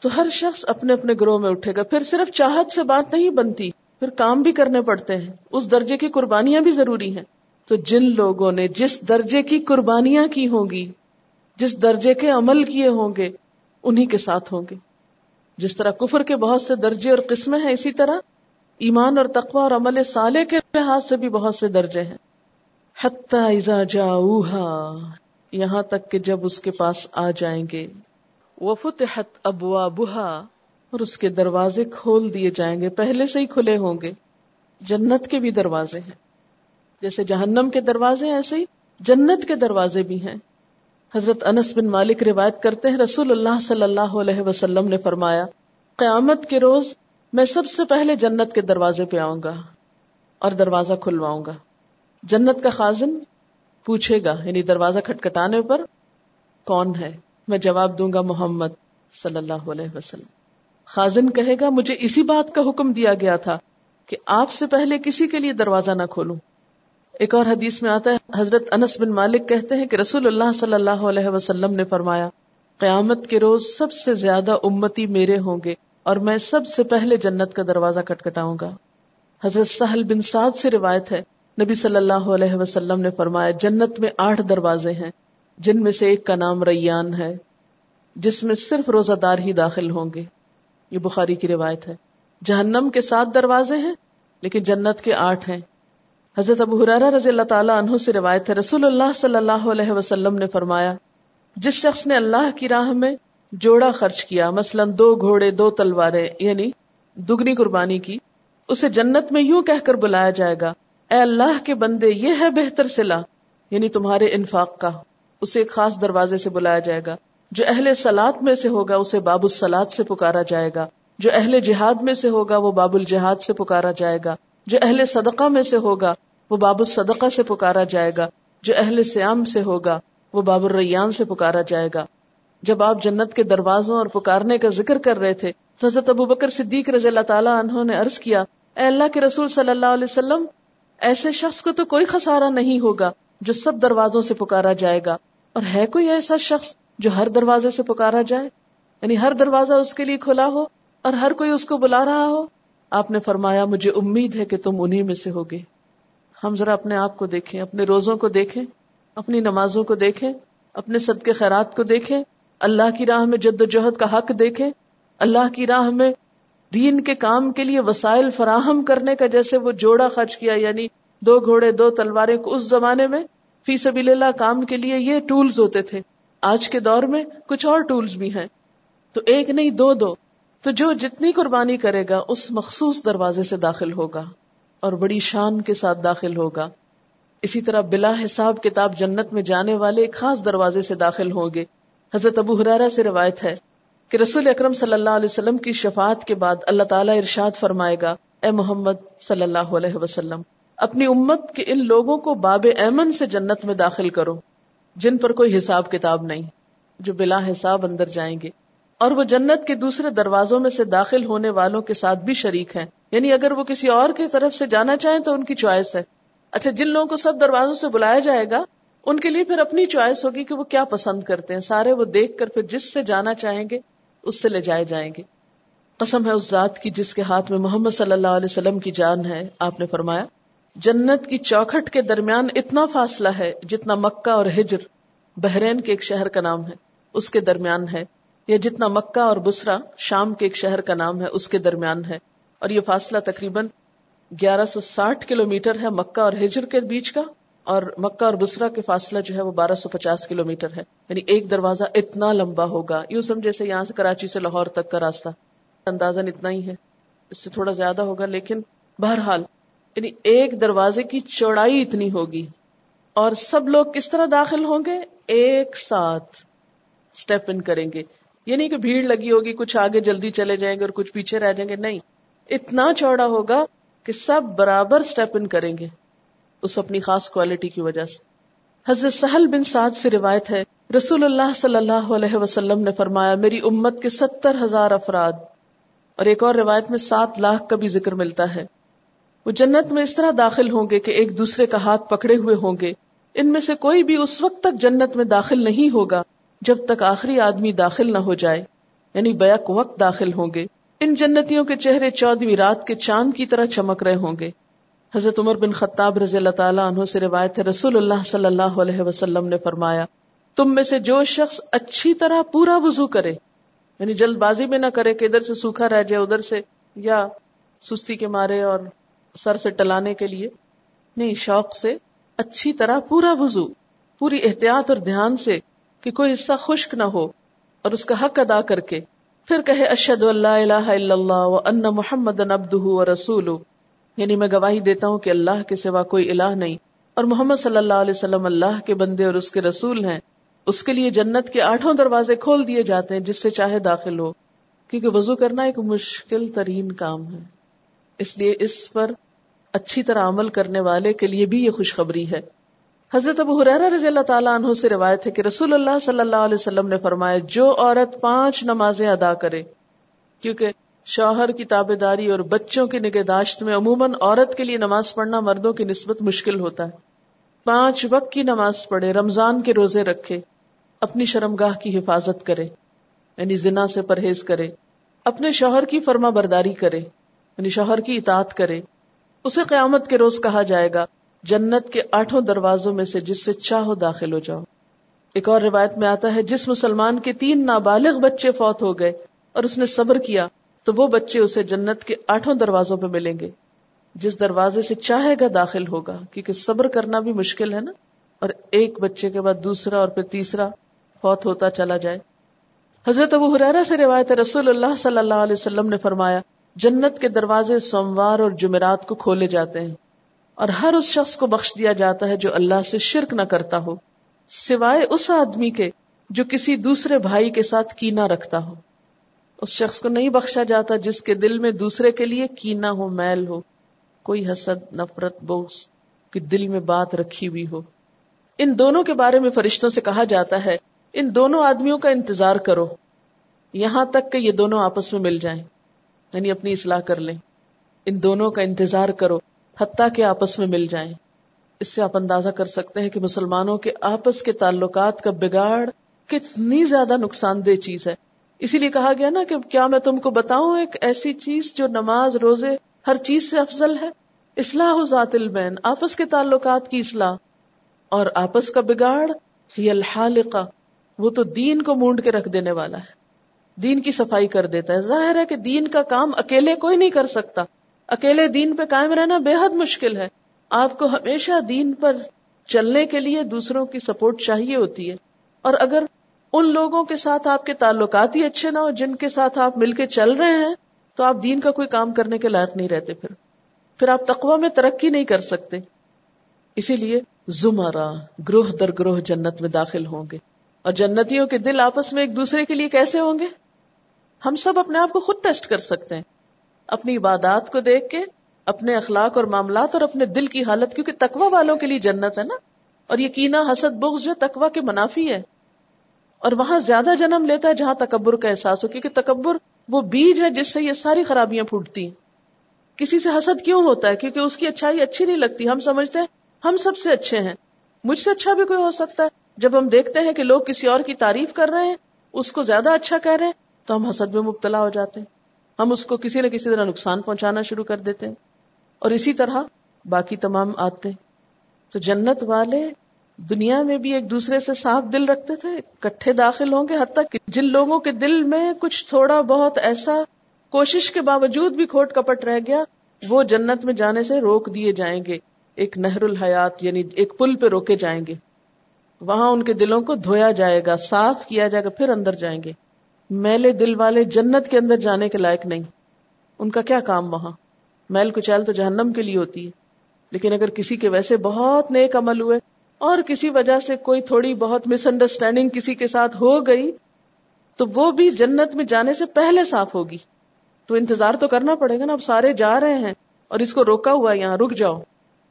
تو ہر شخص اپنے اپنے گروہ میں اٹھے گا۔ پھر صرف چاہت سے بات نہیں بنتی۔ پھر کام بھی کرنے پڑتے ہیں۔ اس درجے کی قربانیاں بھی ضروری ہیں۔ تو جن لوگوں نے جس درجے کی قربانیاں کی ہوں گی، جس درجے کے عمل کیے ہوں گے، انہی کے ساتھ ہوں گے۔ جس طرح کفر کے بہت سے درجے اور قسمیں ہیں، اسی طرح ایمان اور تقوی اور عمل سالے کے لحاظ سے بھی بہت سے درجے ہیں۔ اذا جاؤہا، یہاں تک کہ جب اس کے پاس آ جائیں گے۔ وفتحت ابوابها اور اس کے دروازے کھول دیے جائیں گے۔ پہلے سے ہی کھلے ہوں گے۔ جنت کے بھی دروازے ہیں۔ جیسے جہنم کے دروازے ایسے ہی جنت کے دروازے بھی ہیں۔ حضرت انس بن مالک روایت کرتے ہیں، رسول اللہ صلی اللہ علیہ وسلم نے فرمایا، قیامت کے روز میں سب سے پہلے جنت کے دروازے پہ آؤں گا اور دروازہ کھلواؤں گا۔ جنت کا خازن پوچھے گا یعنی دروازہ کھٹکھٹانے پر کون ہے؟ میں جواب دوں گا، محمد صلی اللہ علیہ وسلم۔ خازن کہے گا، مجھے اسی بات کا حکم دیا گیا تھا کہ آپ سے پہلے کسی کے لیے دروازہ نہ کھولوں۔ ایک اور حدیث میں آتا ہے، حضرت انس بن مالک کہتے ہیں کہ رسول اللہ صلی اللہ علیہ وسلم نے فرمایا، قیامت کے روز سب سے زیادہ امتی میرے ہوں گے اور میں سب سے پہلے جنت کا دروازہ کٹکھٹاؤں گا۔ حضرت سہل بن سعد سے روایت ہے، نبی صلی اللہ علیہ وسلم نے فرمایا، جنت میں آٹھ دروازے ہیں، جن میں سے ایک کا نام ریان ہے، جس میں صرف روزہ دار ہی داخل ہوں گے۔ یہ بخاری کی روایت ہے۔ جہنم کے سات دروازے ہیں، لیکن جنت کے آٹھ ہیں۔ حضرت ابو حرارہ رضی اللہ تعالیٰ عنہ سے روایت ہے، رسول اللہ صلی اللہ علیہ وسلم نے فرمایا، جس شخص نے اللہ کی راہ میں جوڑا خرچ کیا، مثلا دو گھوڑے، دو تلواریں یعنی دگنی قربانی کی، اسے جنت میں یوں کہہ کر بلایا جائے گا، اے اللہ کے بندے، یہ ہے بہتر سلا یعنی تمہارے انفاق کا، اسے ایک خاص دروازے سے بلایا جائے گا۔ جو اہل سلاد میں سے ہوگا اسے باب السلاد سے پکارا جائے گا۔ جو اہل جہاد میں سے ہوگا وہ باب الجہاد سے پکارا جائے گا۔ جو اہل صدقہ میں سے ہوگا وہ باب الصدقہ سے پکارا جائے گا۔ جو اہل سیام سے ہوگا وہ باب الریان سے پکارا جائے گا۔ جب آپ جنت کے دروازوں اور پکارنے کا ذکر کر رہے تھے، حضرت ابو بکر صدیق رضی اللہ تعالیٰ عنہ نے عرض کیا، اے اللہ کے رسول صلی اللہ علیہ وسلم، ایسے شخص کو تو کوئی خسارہ نہیں ہوگا جو سب دروازوں سے پکارا جائے گا۔ اور ہے کوئی ایسا شخص جو ہر دروازے سے پکارا جائے یعنی ہر دروازہ اس کے لیے کھلا ہو اور ہر کوئی اس کو بلا رہا ہو۔ آپ نے فرمایا، مجھے امید ہے کہ تم انہی میں سے ہوگے۔ ہم ذرا اپنے آپ کو دیکھیں، اپنے روزوں کو دیکھیں، اپنی نمازوں کو دیکھیں، اپنے صدقے خیرات کو دیکھیں، اللہ کی راہ میں جد و جہد کا حق دیکھیں۔ اللہ کی راہ میں دین کے کام کے لیے وسائل فراہم کرنے کا جیسے وہ جوڑا خرچ کیا یعنی دو گھوڑے، دو تلواریں کو اس زمانے میں فی سبیل اللہ کام کے لیے یہ ٹولز ہوتے تھے۔ آج کے دور میں کچھ اور ٹولز بھی ہیں۔ تو ایک نہیں، دو دو۔ تو جو جتنی قربانی کرے گا، اس مخصوص دروازے سے داخل ہوگا اور بڑی شان کے ساتھ داخل ہوگا۔ اسی طرح بلا حساب کتاب جنت میں جانے والے ایک خاص دروازے سے داخل ہوں گے۔ حضرت ابو حرارا سے روایت ہے کہ رسول اکرم صلی اللہ علیہ وسلم کی شفاعت کے بعد اللہ تعالیٰ ارشاد فرمائے گا، اے محمد صلی اللہ علیہ وسلم، اپنی امت کے ان لوگوں کو باب ایمن سے جنت میں داخل کرو۔ جن پر کوئی حساب کتاب نہیں، جو بلا حساب اندر جائیں گے۔ اور وہ جنت کے دوسرے دروازوں میں سے داخل ہونے والوں کے ساتھ بھی شریک ہیں۔ یعنی اگر وہ کسی اور کی طرف سے جانا چاہیں تو ان کی چوائس ہے۔ اچھا جن لوگوں کو سب دروازوں سے بلایا جائے گا، ان کے لیے پھر اپنی چوائس ہوگی کہ وہ کیا پسند کرتے ہیں۔ سارے وہ دیکھ کر پھر جس سے جانا چاہیں گے، اس سے لے جائے جائیں گے۔ قسم ہے اس ذات کی جس کے ہاتھ میں محمد صلی اللہ علیہ وسلم کی جان ہے، آپ نے فرمایا۔ جنت کی چوکھٹ کے درمیان اتنا فاصلہ ہے جتنا مکہ اور ہجر۔ بحرین کے ایک شہر کا نام ہے، اس کے درمیان ہے۔ یا جتنا مکہ اور بسرا، شام کے ایک شہر کا نام ہے، اس کے درمیان ہے۔ اور یہ فاصلہ تقریباً گیارہ سو ساٹھ کلو میٹر ہے مکہ اور ہجر کے بیچ کا۔ اور مکہ اور بسرا کے فاصلہ جو ہے وہ بارہ سو پچاس کلو میٹر ہے۔ یعنی ایک دروازہ اتنا لمبا ہوگا۔ یوں سمجھے سے یہاں سے کراچی سے لاہور تک کا راستہ۔ اندازہ اتنا ہی ہے۔ اس سے تھوڑا زیادہ ہوگا، لیکن بہرحال یعنی ایک دروازے کی چوڑائی اتنی ہوگی۔ اور سب لوگ کس طرح داخل ہوں گے؟ ایک ساتھ اسٹیپ ان کریں گے۔ یعنی کہ بھیڑ لگی ہوگی، کچھ آگے جلدی چلے جائیں گے اور کچھ پیچھے رہ جائیں گے۔ نہیں۔ اتنا چوڑا ہوگا کہ سب برابر اسٹیپ ان کریں گے۔ اس اپنی خاص کوالٹی کی وجہ سے۔ حضرت سہل بن سعد سے روایت ہے، رسول اللہ صلی اللہ علیہ وسلم نے فرمایا، میری امت کے ستر ہزار افراد۔ اور ایک اور روایت میں سات لاکھ کا بھی ذکر ملتا ہے۔ وہ جنت میں اس طرح داخل ہوں گے کہ ایک دوسرے کا ہاتھ پکڑے ہوئے ہوں گے۔ ان میں سے کوئی بھی اس وقت تک جنت میں داخل نہیں ہوگا جب تک آخری آدمی داخل نہ ہو جائے یعنی بیک وقت داخل ہوں گے۔ ان جنتیوں کے چہرے چودہویں رات کے چاند کی طرح چمک رہے ہوں گے۔ حضرت عمر بن خطاب رضی اللہ تعالیٰ عنہ سے روایت ہے، رسول اللہ صلی اللہ علیہ وسلم نے فرمایا، تم میں سے جو شخص اچھی طرح پورا وضو کرے یعنی جلد بازی میں نہ کرے کہ ادھر سے سوکھا رہ جائے، ادھر سے یا سستی کے مارے اور سر سے ٹلانے کے لیے، نہیں، شوق سے اچھی طرح پورا وضو، پوری احتیاط اور دھیان سے کہ کوئی حصہ خشک نہ ہو اور اس کا حق ادا کر کے پھر کہے اشد اللہ الہ الا اللہ و ان محمد ابدہ و رسول یعنی میں گواہی دیتا ہوں کہ اللہ کے سوا کوئی الہ نہیں۔ اور محمد صلی اللہ علیہ وسلم اللہ کے بندے اور اس کے رسول ہیں۔ اس کے لیے جنت کے آٹھوں دروازے کھول دیے جاتے ہیں، جس سے چاہے داخل ہو۔ کیونکہ وضو کرنا ایک مشکل ترین کام ہے۔ اس لیے اس پر اچھی طرح عمل کرنے والے کے لیے بھی یہ خوشخبری ہے۔ حضرت ابو حریرہ رضی اللہ تعالیٰ عنہ سے روایت ہے کہ رسول اللہ صلی اللہ علیہ وسلم نے فرمایا، جو عورت پانچ نمازیں ادا کرے، کیونکہ شوہر کی تابے داری اور بچوں کی نگہداشت میں عموماً عورت کے لیے نماز پڑھنا مردوں کی نسبت مشکل ہوتا ہے۔ پانچ وقت کی نماز پڑھے، رمضان کے روزے رکھے، اپنی شرمگاہ کی حفاظت کرے یعنی زنا سے پرہیز کرے، اپنے شوہر کی فرما برداری کرے یعنی شوہر کی اطاعت کرے۔ اسے قیامت کے روز کہا جائے گا، جنت کے آٹھوں دروازوں میں سے جس سے چاہو داخل ہو جاؤ۔ ایک اور روایت میں آتا ہے، جس مسلمان کے تین نابالغ بچے فوت ہو گئے اور اس نے صبر کیا، تو وہ بچے اسے جنت کے آٹھوں دروازوں پہ ملیں گے۔ جس دروازے سے چاہے گا داخل ہوگا، کیونکہ صبر کرنا بھی مشکل ہے نا۔ اور ایک بچے کے بعد دوسرا اور پھر تیسرا فوت ہوتا چلا جائے۔ حضرت ابو حرارہ سے روایت رسول اللہ صلی اللہ علیہ وسلم نے فرمایا جنت کے دروازے سوموار اور جمعرات کو کھولے جاتے ہیں اور ہر اس شخص کو بخش دیا جاتا ہے جو اللہ سے شرک نہ کرتا ہو، سوائے اس آدمی کے جو کسی دوسرے بھائی کے ساتھ کینا رکھتا ہو۔ اس شخص کو نہیں بخشا جاتا جس کے دل میں دوسرے کے لیے کینا ہو، میل ہو۔ کوئی حسد، نفرت بوس کہ دل میں بات رکھی ہوئی ہو۔ ان دونوں کے بارے میں فرشتوں سے کہا جاتا ہے، ان دونوں آدمیوں کا انتظار کرو۔ یہاں تک کہ یہ دونوں آپس میں مل جائیں۔ یعنی اپنی اصلاح کر لیں۔ ان دونوں کا انتظار کرو، حتیٰ کہ آپس میں مل جائیں۔ اس سے آپ اندازہ کر سکتے ہیں کہ مسلمانوں کے آپس کے تعلقات کا بگاڑ کتنی زیادہ نقصان دہ چیز ہے۔ اسی لیے کہا گیا نا کہ کیا میں تم کو بتاؤں، ایک ایسی چیز جو نماز، روزے، ہر چیز سے افضل ہے۔ اصلاح ذات البین، آپس کے تعلقات کی اصلاح۔ اور آپس کا بگاڑ یہ الحالقہ، وہ تو دین کو مونڈ کے رکھ دینے والا ہے۔ دین کی صفائی کر دیتا ہے۔ ظاہر ہے کہ دین کا کام اکیلے کوئی نہیں کر سکتا۔ اکیلے دین پہ قائم رہنا بے حد مشکل ہے۔ آپ کو ہمیشہ دین پر چلنے کے لیے دوسروں کی سپورٹ چاہیے ہوتی ہے۔ اور اگر ان لوگوں کے ساتھ آپ کے تعلقات ہی اچھے نہ ہو جن کے ساتھ آپ مل کے چل رہے ہیں، تو آپ دین کا کوئی کام کرنے کے لائق نہیں رہتے پھر۔ پھر آپ تقوا میں ترقی نہیں کر سکتے۔ اسی لیے زمرا گروہ در گروہ جنت میں داخل ہوں گے۔ اور جنتیوں کے دل آپس میں ایک دوسرے کے لیے کیسے ہوں گے؟ ہم سب اپنے آپ کو خود ٹیسٹ کر سکتے ہیں۔ اپنی عبادات کو دیکھ کے، اپنے اخلاق اور معاملات اور اپنے دل کی حالت، کیونکہ تقوا والوں کے لیے جنت ہے نا۔ اور یقینا حسد، بغض جو تقوا کے منافی ہے۔ اور وہاں زیادہ جنم لیتا ہے جہاں تکبر کا احساس ہو، کیونکہ تکبر وہ بیج ہے جس سے یہ ساری خرابیاں پھوٹتی ہیں۔ کسی سے حسد کیوں ہوتا ہے؟ کیونکہ اس کی اچھائی اچھی نہیں لگتی۔ ہم سمجھتے ہیں، ہم سب سے اچھے ہیں۔ مجھ سے اچھا بھی کوئی ہو سکتا ہے۔ جب ہم دیکھتے ہیں کہ لوگ کسی اور کی تعریف کر رہے ہیں، اس کو زیادہ اچھا کہہ رہے ہیں تو ہم حسد میں مبتلا ہو جاتے ہیں۔ ہم اس کو کسی نہ کسی طرح نقصان پہنچانا شروع کر دیتے ہیں۔ اور اسی طرح باقی تمام آتے تو جنت والے دنیا میں بھی ایک دوسرے سے صاف دل رکھتے تھے کٹھے داخل ہوں گے۔ حتیٰ کہ جن لوگوں کے دل میں کچھ تھوڑا بہت ایسا کوشش کے باوجود بھی کھوٹ کپٹ رہ گیا، وہ جنت میں جانے سے روک دیے جائیں گے۔ ایک نہر الحیات یعنی ایک پل پہ روکے جائیں گے۔ وہاں ان کے دلوں کو دھویا جائے گا، صاف کیا جائے گا، پھر اندر جائیں گے۔ میلے دل والے جنت کے اندر جانے کے لائق نہیں۔ ان کا کیا کام وہاں؟ میل کچیل تو جہنم کے لیے ہوتی ہے۔ لیکن اگر کسی کے ویسے بہت نیک عمل ہوئے اور کسی وجہ سے کوئی تھوڑی بہت مس انڈرسٹینڈنگ کسی کے ساتھ ہو گئی، تو وہ بھی جنت میں جانے سے پہلے صاف ہوگی۔ تو انتظار تو کرنا پڑے گا نا، اب سارے جا رہے ہیں اور اس کو روکا ہوا یہاں، رک جاؤ۔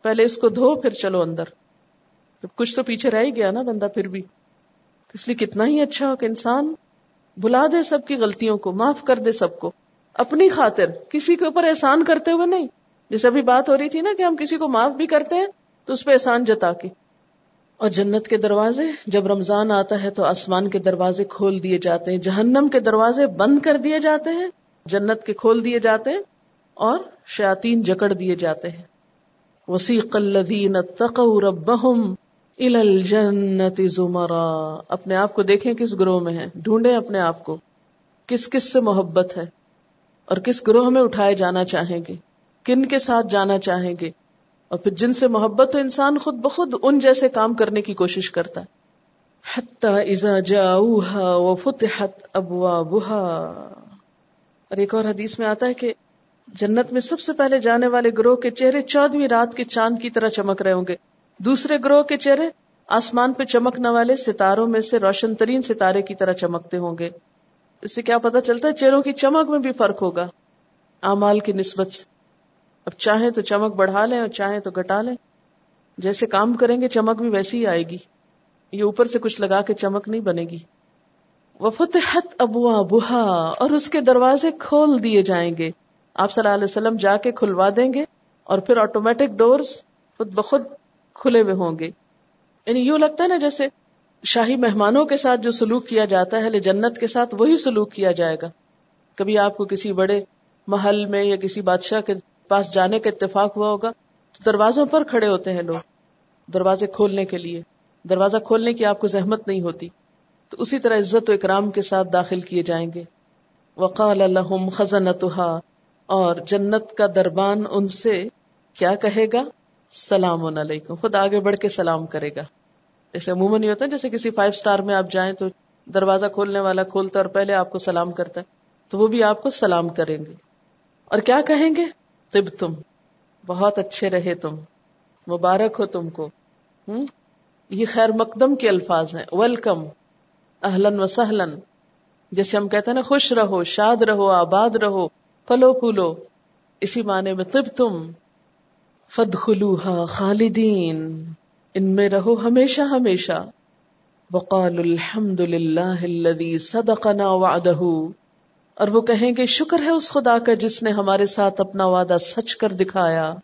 پہلے اس کو دھو، پھر چلو اندر۔ تو کچھ تو پیچھے رہ ہی گیا نا بندہ، پھر بھی۔ اس لیے کتنا ہی اچھا ہو کہ انسان بلا دے سب کی غلطیوں کو، معاف کر دے سب کو۔ اپنی خاطر کسی کے اوپر احسان کرتے ہوئے نہیں۔ جیسے ابھی بات ہو رہی تھی نا کہ ہم کسی کو معاف بھی کرتے ہیں، تو اس پہ احسان جتا کے۔ اور جنت کے دروازے، جب رمضان آتا ہے تو آسمان کے دروازے کھول دیے جاتے ہیں، جہنم کے دروازے بند کر دیے جاتے ہیں، جنت کے کھول دیے جاتے ہیں اور شیاتین جکڑ دیے جاتے ہیں۔ وسیق الذین اتقوا ربهم الجنت زمرا۔ اپنے آپ کو دیکھیں کس گروہ میں ہیں۔ ڈھونڈیں اپنے آپ کو۔ کس کس سے محبت ہے۔ اور کس گروہ میں اٹھائے جانا چاہیں گے۔ کن کے ساتھ جانا چاہیں گے۔ اور پھر جن سے محبت تو انسان خود بخود ان جیسے کام کرنے کی کوشش کرتا ہے۔ اذا جاؤها وفتحت ابوابها اور ایک اور حدیث میں آتا ہے کہ جنت میں سب سے پہلے جانے والے گروہ کے چہرے چودویں رات کے چاند کی طرح چمک رہے ہوں گے۔ دوسرے گروہ کے چہرے آسمان پہ چمکنے والے ستاروں میں سے روشن ترین ستارے کی طرح چمکتے ہوں گے۔ اس سے کیا پتا چلتا ہے چہروں کی چمک میں بھی فرق ہوگا۔ امال کی نسبت سے۔ اب چاہیں تو چمک بڑھا لیں اور چاہیں تو گٹا لیں۔ جیسے کام کریں گے چمک بھی ویسی ہی آئے گی۔ یہ اوپر سے کچھ لگا کے چمک نہیں بنے گی۔ وفتحت ابوا بہا اور اس کے دروازے کھول دیے جائیں گے۔ آپ صلی اللہ علیہ وسلم جا کے کھلوا دیں گے اور پھر آٹومیٹک ڈورز خود بخود کھلے ہوئے ہوں گے۔ یعنی یوں لگتا ہے نا جیسے شاہی مہمانوں کے ساتھ جو سلوک کیا جاتا ہے جنت کے ساتھ وہی سلوک کیا جائے گا۔ کبھی آپ کو کسی بڑے محل میں یا کسی بادشاہ کے پاس جانے کا اتفاق ہوا ہوگا، تو دروازوں پر کھڑے ہوتے ہیں لوگ دروازے کھولنے کے لیے۔ دروازہ کھولنے کی آپ کو زحمت نہیں ہوتی۔ تو اسی طرح عزت و اکرام کے ساتھ داخل کیے جائیں گے۔ وقال الحم خزنتها اور جنت کا دربان ان سے کیا کہے گا؟ سلام علیکم۔ خود آگے بڑھ کے سلام کرے گا۔ جیسے عموماً یہ ہوتا ہے، جیسے کسی فائیو سٹار میں آپ جائیں تو دروازہ کھولنے والا کھولتا اور پہلے آپ کو سلام کرتا ہے، تو وہ بھی آپ کو سلام کریں گے۔ اور کیا کہیں گے؟ طب تم۔ بہت اچھے رہے تم۔ مبارک ہو تم کو۔ ہوں یہ خیر مقدم کے الفاظ ہیں۔ ویلکم۔ اہلن و سہلن جیسے ہم کہتے ہیں نا، خوش رہو، شاد رہو، آباد رہو، پھلو پھولو۔ اسی معنی میں طب تم۔ فد خلوہا خالدین، ان میں رہو ہمیشہ ہمیشہ۔ وقال الحمد للہ صدقنا وعدہ۔ اور وہ کہیں گے شکر ہے اس خدا کا جس نے ہمارے ساتھ اپنا وعدہ سچ کر دکھایا۔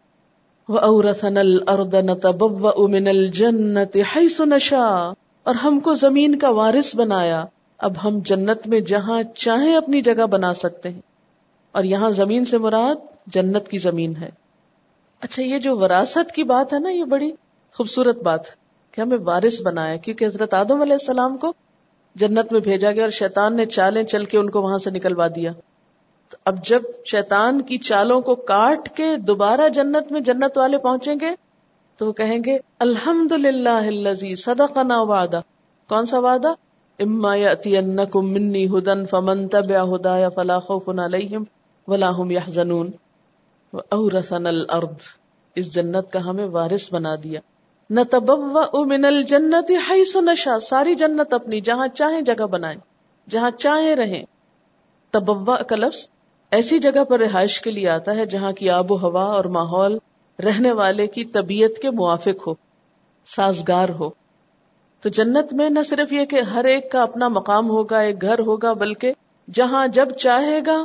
وَأَوْرَثَنَا الْأَرْضَ نَتَبَوَّأُ مِنَ الْجَنَّةِ حَيْثُ نَشَاءُ۔ اور ہم کو زمین کا وارث بنایا۔ اب ہم جنت میں جہاں چاہیں اپنی جگہ بنا سکتے ہیں۔ اور یہاں زمین سے مراد جنت کی زمین ہے۔ اچھا یہ جو وراثت کی بات ہے نا، یہ بڑی خوبصورت بات کہ ہمیں وارث بنایا کیونکہ حضرت آدم علیہ السلام کو جنت میں بھیجا گیا اور شیطان نے چالیں چل کے ان کو وہاں سے نکلوا دیا۔ تو اب جب شیطان کی چالوں کو کاٹ کے دوبارہ جنت میں جنت والے پہنچیں گے، تو وہ کہیں گے الحمد للہ صدقنا وعدہ۔ کون سا وعدہ؟ اما یاتینکم منی ہدن فمن تبع ہدایا فلا خوف علیہم ولا هم يحزنون۔ واورثنا الارض اس جنت کا ہمیں وارث بنا دیا۔ نتبوأ من الجنت حيث نشاء، ساری جنت اپنی جہاں چاہیں جگہ بنائیں، جہاں چاہیں رہیں۔ تبوء کا لفظ ایسی جگہ پر رہائش کے لیے آتا ہے جہاں کی آب و ہوا اور ماحول رہنے والے کی طبیعت کے موافق ہو، سازگار ہو۔ تو جنت میں نہ صرف یہ کہ ہر ایک کا اپنا مقام ہوگا، ایک گھر ہوگا، بلکہ جہاں جب چاہے گا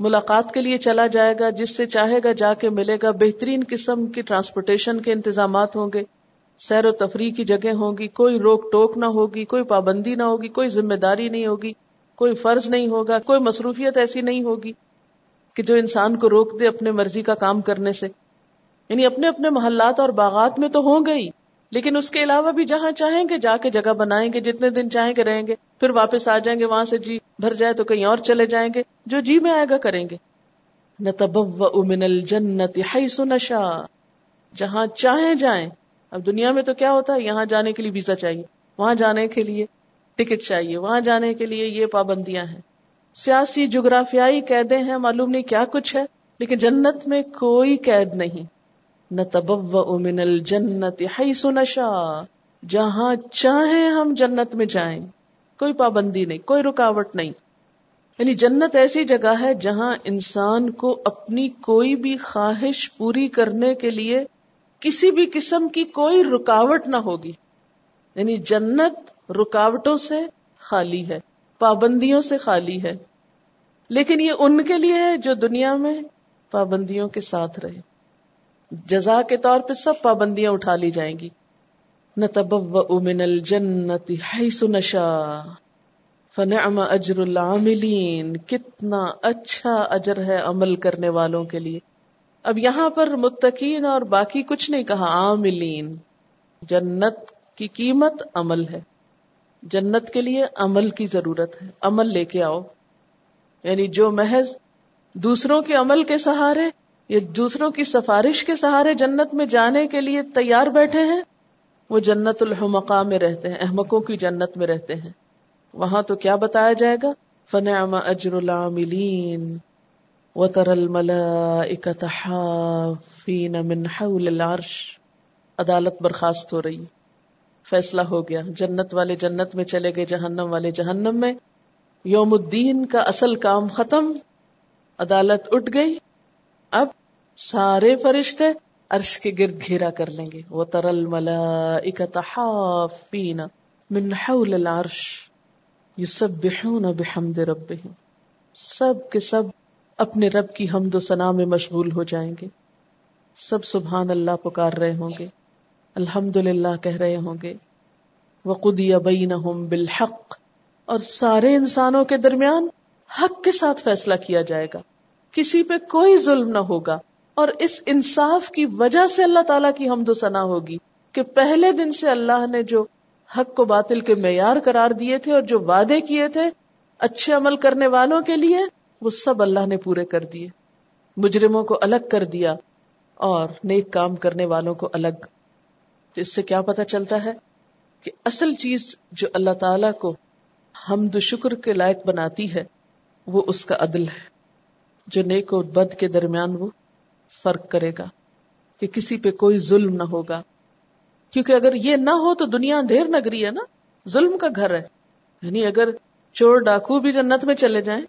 ملاقات کے لیے چلا جائے گا، جس سے چاہے گا جا کے ملے گا۔ بہترین قسم کی ٹرانسپورٹیشن کے انتظامات ہوں گے۔ سیر و تفریح کی جگہ ہوں گی۔ کوئی روک ٹوک نہ ہوگی، کوئی پابندی نہ ہوگی، کوئی ذمہ داری نہیں ہوگی، کوئی فرض نہیں ہوگا، کوئی مصروفیت ایسی نہیں ہوگی کہ جو انسان کو روک دے اپنے مرضی کا کام کرنے سے۔ یعنی اپنے اپنے محلات اور باغات میں تو ہوں گئی لیکن اس کے علاوہ بھی جہاں چاہیں گے جا کے جگہ بنائیں گے، جتنے دن چاہیں گے رہیں گے۔ پھر واپس آ جائیں گے، وہاں سے جی بھر جائے تو کہیں اور چلے جائیں گے۔ جو جی میں آئے گا کریں گے۔ نتبو من الجنت حیث نشا جہاں چاہیں جائیں۔ اب دنیا میں تو کیا ہوتا ہے؟ یہاں جانے کے لیے ویزا چاہیے۔ وہاں جانے کے لیے ٹکٹ چاہیے۔ وہاں جانے کے لیے یہ پابندیاں ہیں۔ سیاسی جغرافیائی قیدیں ہیں، معلوم نہیں کیا کچھ ہے، لیکن جنت میں کوئی قید نہیں۔ نہ تب من الجنت حیث نشا جہاں چاہیں ہم جنت میں جائیں۔ کوئی پابندی نہیں، کوئی رکاوٹ نہیں۔ یعنی جنت ایسی جگہ ہے جہاں انسان کو اپنی کوئی بھی خواہش پوری کرنے کے لیے کسی بھی قسم کی کوئی رکاوٹ نہ ہوگی۔ یعنی جنت رکاوٹوں سے خالی ہے، پابندیوں سے خالی ہے۔ لیکن یہ ان کے لیے ہے جو دنیا میں پابندیوں کے ساتھ رہے۔ جزا کے طور پہ سب پابندیاں اٹھا لی جائیں گی۔ نہ تب من الجنت حیث نشا فنعم اجر العاملین کتنا اچھا اجر ہے عمل کرنے والوں کے لیے. اب یہاں پر متقین اور باقی کچھ نہیں کہا، عاملین. جنت کی قیمت عمل ہے. جنت کے لیے عمل کی ضرورت ہے. عمل لے کے آؤ. یعنی جو محض دوسروں کے عمل کے سہارے یا دوسروں کی سفارش کے سہارے جنت میں جانے کے لیے تیار بیٹھے ہیں وہ جنت الحمقا میں رہتے ہیں، احمقوں کی جنت میں رہتے ہیں۔ وہاں تو کیا بتایا جائے گا؟ فن اجر العاملین وتر من حول العرش۔ عدالت برخاست ہو رہی۔ فیصلہ ہو گیا۔ جنت والے جنت میں چلے گئے، جہنم والے جہنم میں۔ یوم الدین کا اصل کام ختم۔ عدالت اٹھ گئی۔ اب سارے فرشتے عرش کے گرد گھیرا کر لیں گے۔ وہ ترل ملا من حول العرش یسبحون بحمد ربهم۔ سب کے سب اپنے رب کی حمد و ثنا میں مشغول ہو جائیں گے۔ سب سبحان اللہ پکار رہے ہوں گے۔ الحمد للہ کہہ رہے ہوں گے۔ وقدی بینہم بالحق۔ اور سارے انسانوں کے درمیان حق کے ساتھ فیصلہ کیا جائے گا۔ کسی پہ کوئی ظلم نہ ہوگا۔ اور اس انصاف کی وجہ سے اللہ تعالیٰ کی حمد و ثنا ہوگی کہ پہلے دن سے اللہ نے جو حق کو باطل کے معیار قرار دیے تھے اور جو وعدے کیے تھے اچھے عمل کرنے والوں کے لیے، وہ سب اللہ نے پورے کر دیے۔ مجرموں کو الگ کر دیا اور نیک کام کرنے والوں کو الگ۔ تو اس سے کیا پتا چلتا ہے کہ اصل چیز جو اللہ تعالی کو حمد و شکر کے لائق بناتی ہے، وہ اس کا عدل ہے۔ جو نیک و بد کے درمیان وہ فرق کرے گا کہ کسی پہ کوئی ظلم نہ ہوگا۔ کیونکہ اگر یہ نہ ہو تو دنیا اندھیر نگری ہے نا، ظلم کا گھر ہے۔ یعنی اگر چور ڈاکو بھی جنت میں چلے جائیں،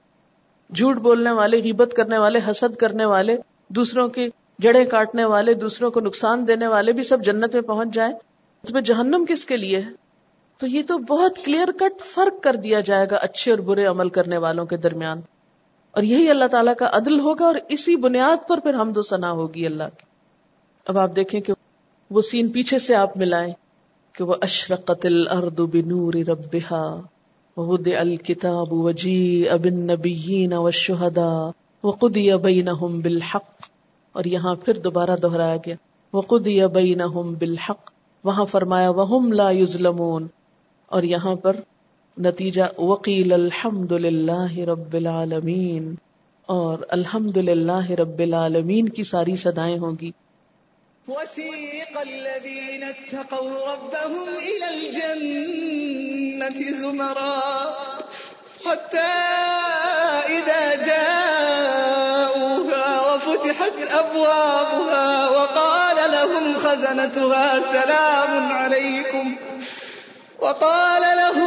جھوٹ بولنے والے، غیبت کرنے والے، حسد کرنے والے، دوسروں کی جڑیں کاٹنے والے، دوسروں کو نقصان دینے والے بھی سب جنت میں پہنچ جائیں تو جہنم کس کے لیے ہے؟ تو یہ تو بہت کلیئر کٹ فرق کر دیا جائے گا اچھے اور برے عمل کرنے والوں کے درمیان۔ اور یہی اللہ تعالیٰ کا عدل ہوگا اور اسی بنیاد پر پھر ہم دو سنا ہوگی اللہ کی۔ اب آپ دیکھیں کہ وہ سین پیچھے سے آپ ملائیں کہ وہ اشرقت الارض بنور ربها ووضع الكتاب وجيء بالنبيين والشهداء وقضي بينهم بالحق۔ اور یہاں پھر دوبارہ دہرایا گیا وقضي بينهم بالحق۔ وہاں فرمایا وهم لا يظلمون اور یہاں پر نتیجہ وقیل الحمد للہ رب العالمین اور الحمد للہ رب العالمین کی ساری صدائیں ہوں گی۔ وسيق الذين اتقوا ربهم إلى الجنة زمرا حتى إذا جاءوها وفتحت أبوابها وقال لهم خزنتها سلام عليكم وقال لهم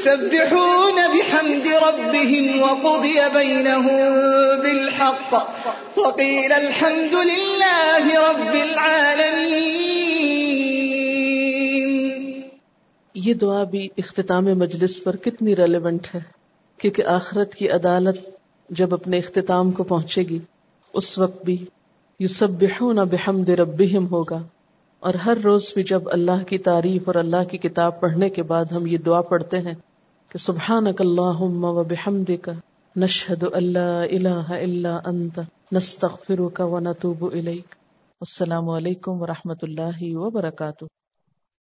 يسبحون بحمد ربهم وقضي بينهم بالحق وقيل الحمد لله رب العالمين. یہ دعا بھی اختتام مجلس پر کتنی ریلیونٹ ہے، کیونکہ آخرت کی عدالت جب اپنے اختتام کو پہنچے گی، اس وقت بھی یسبحون بحمد ربہم ہوگا۔ اور ہر روز بھی جب اللہ کی تعریف اور اللہ کی کتاب پڑھنے کے بعد ہم یہ دعا پڑھتے ہیں کہ سبحانک اللہم و بحمدک، نشہد اللہ الہ الا انت، نستغفرک و نتوب الیک۔ السلام علیکم و رحمت اللہ وبرکاتہ۔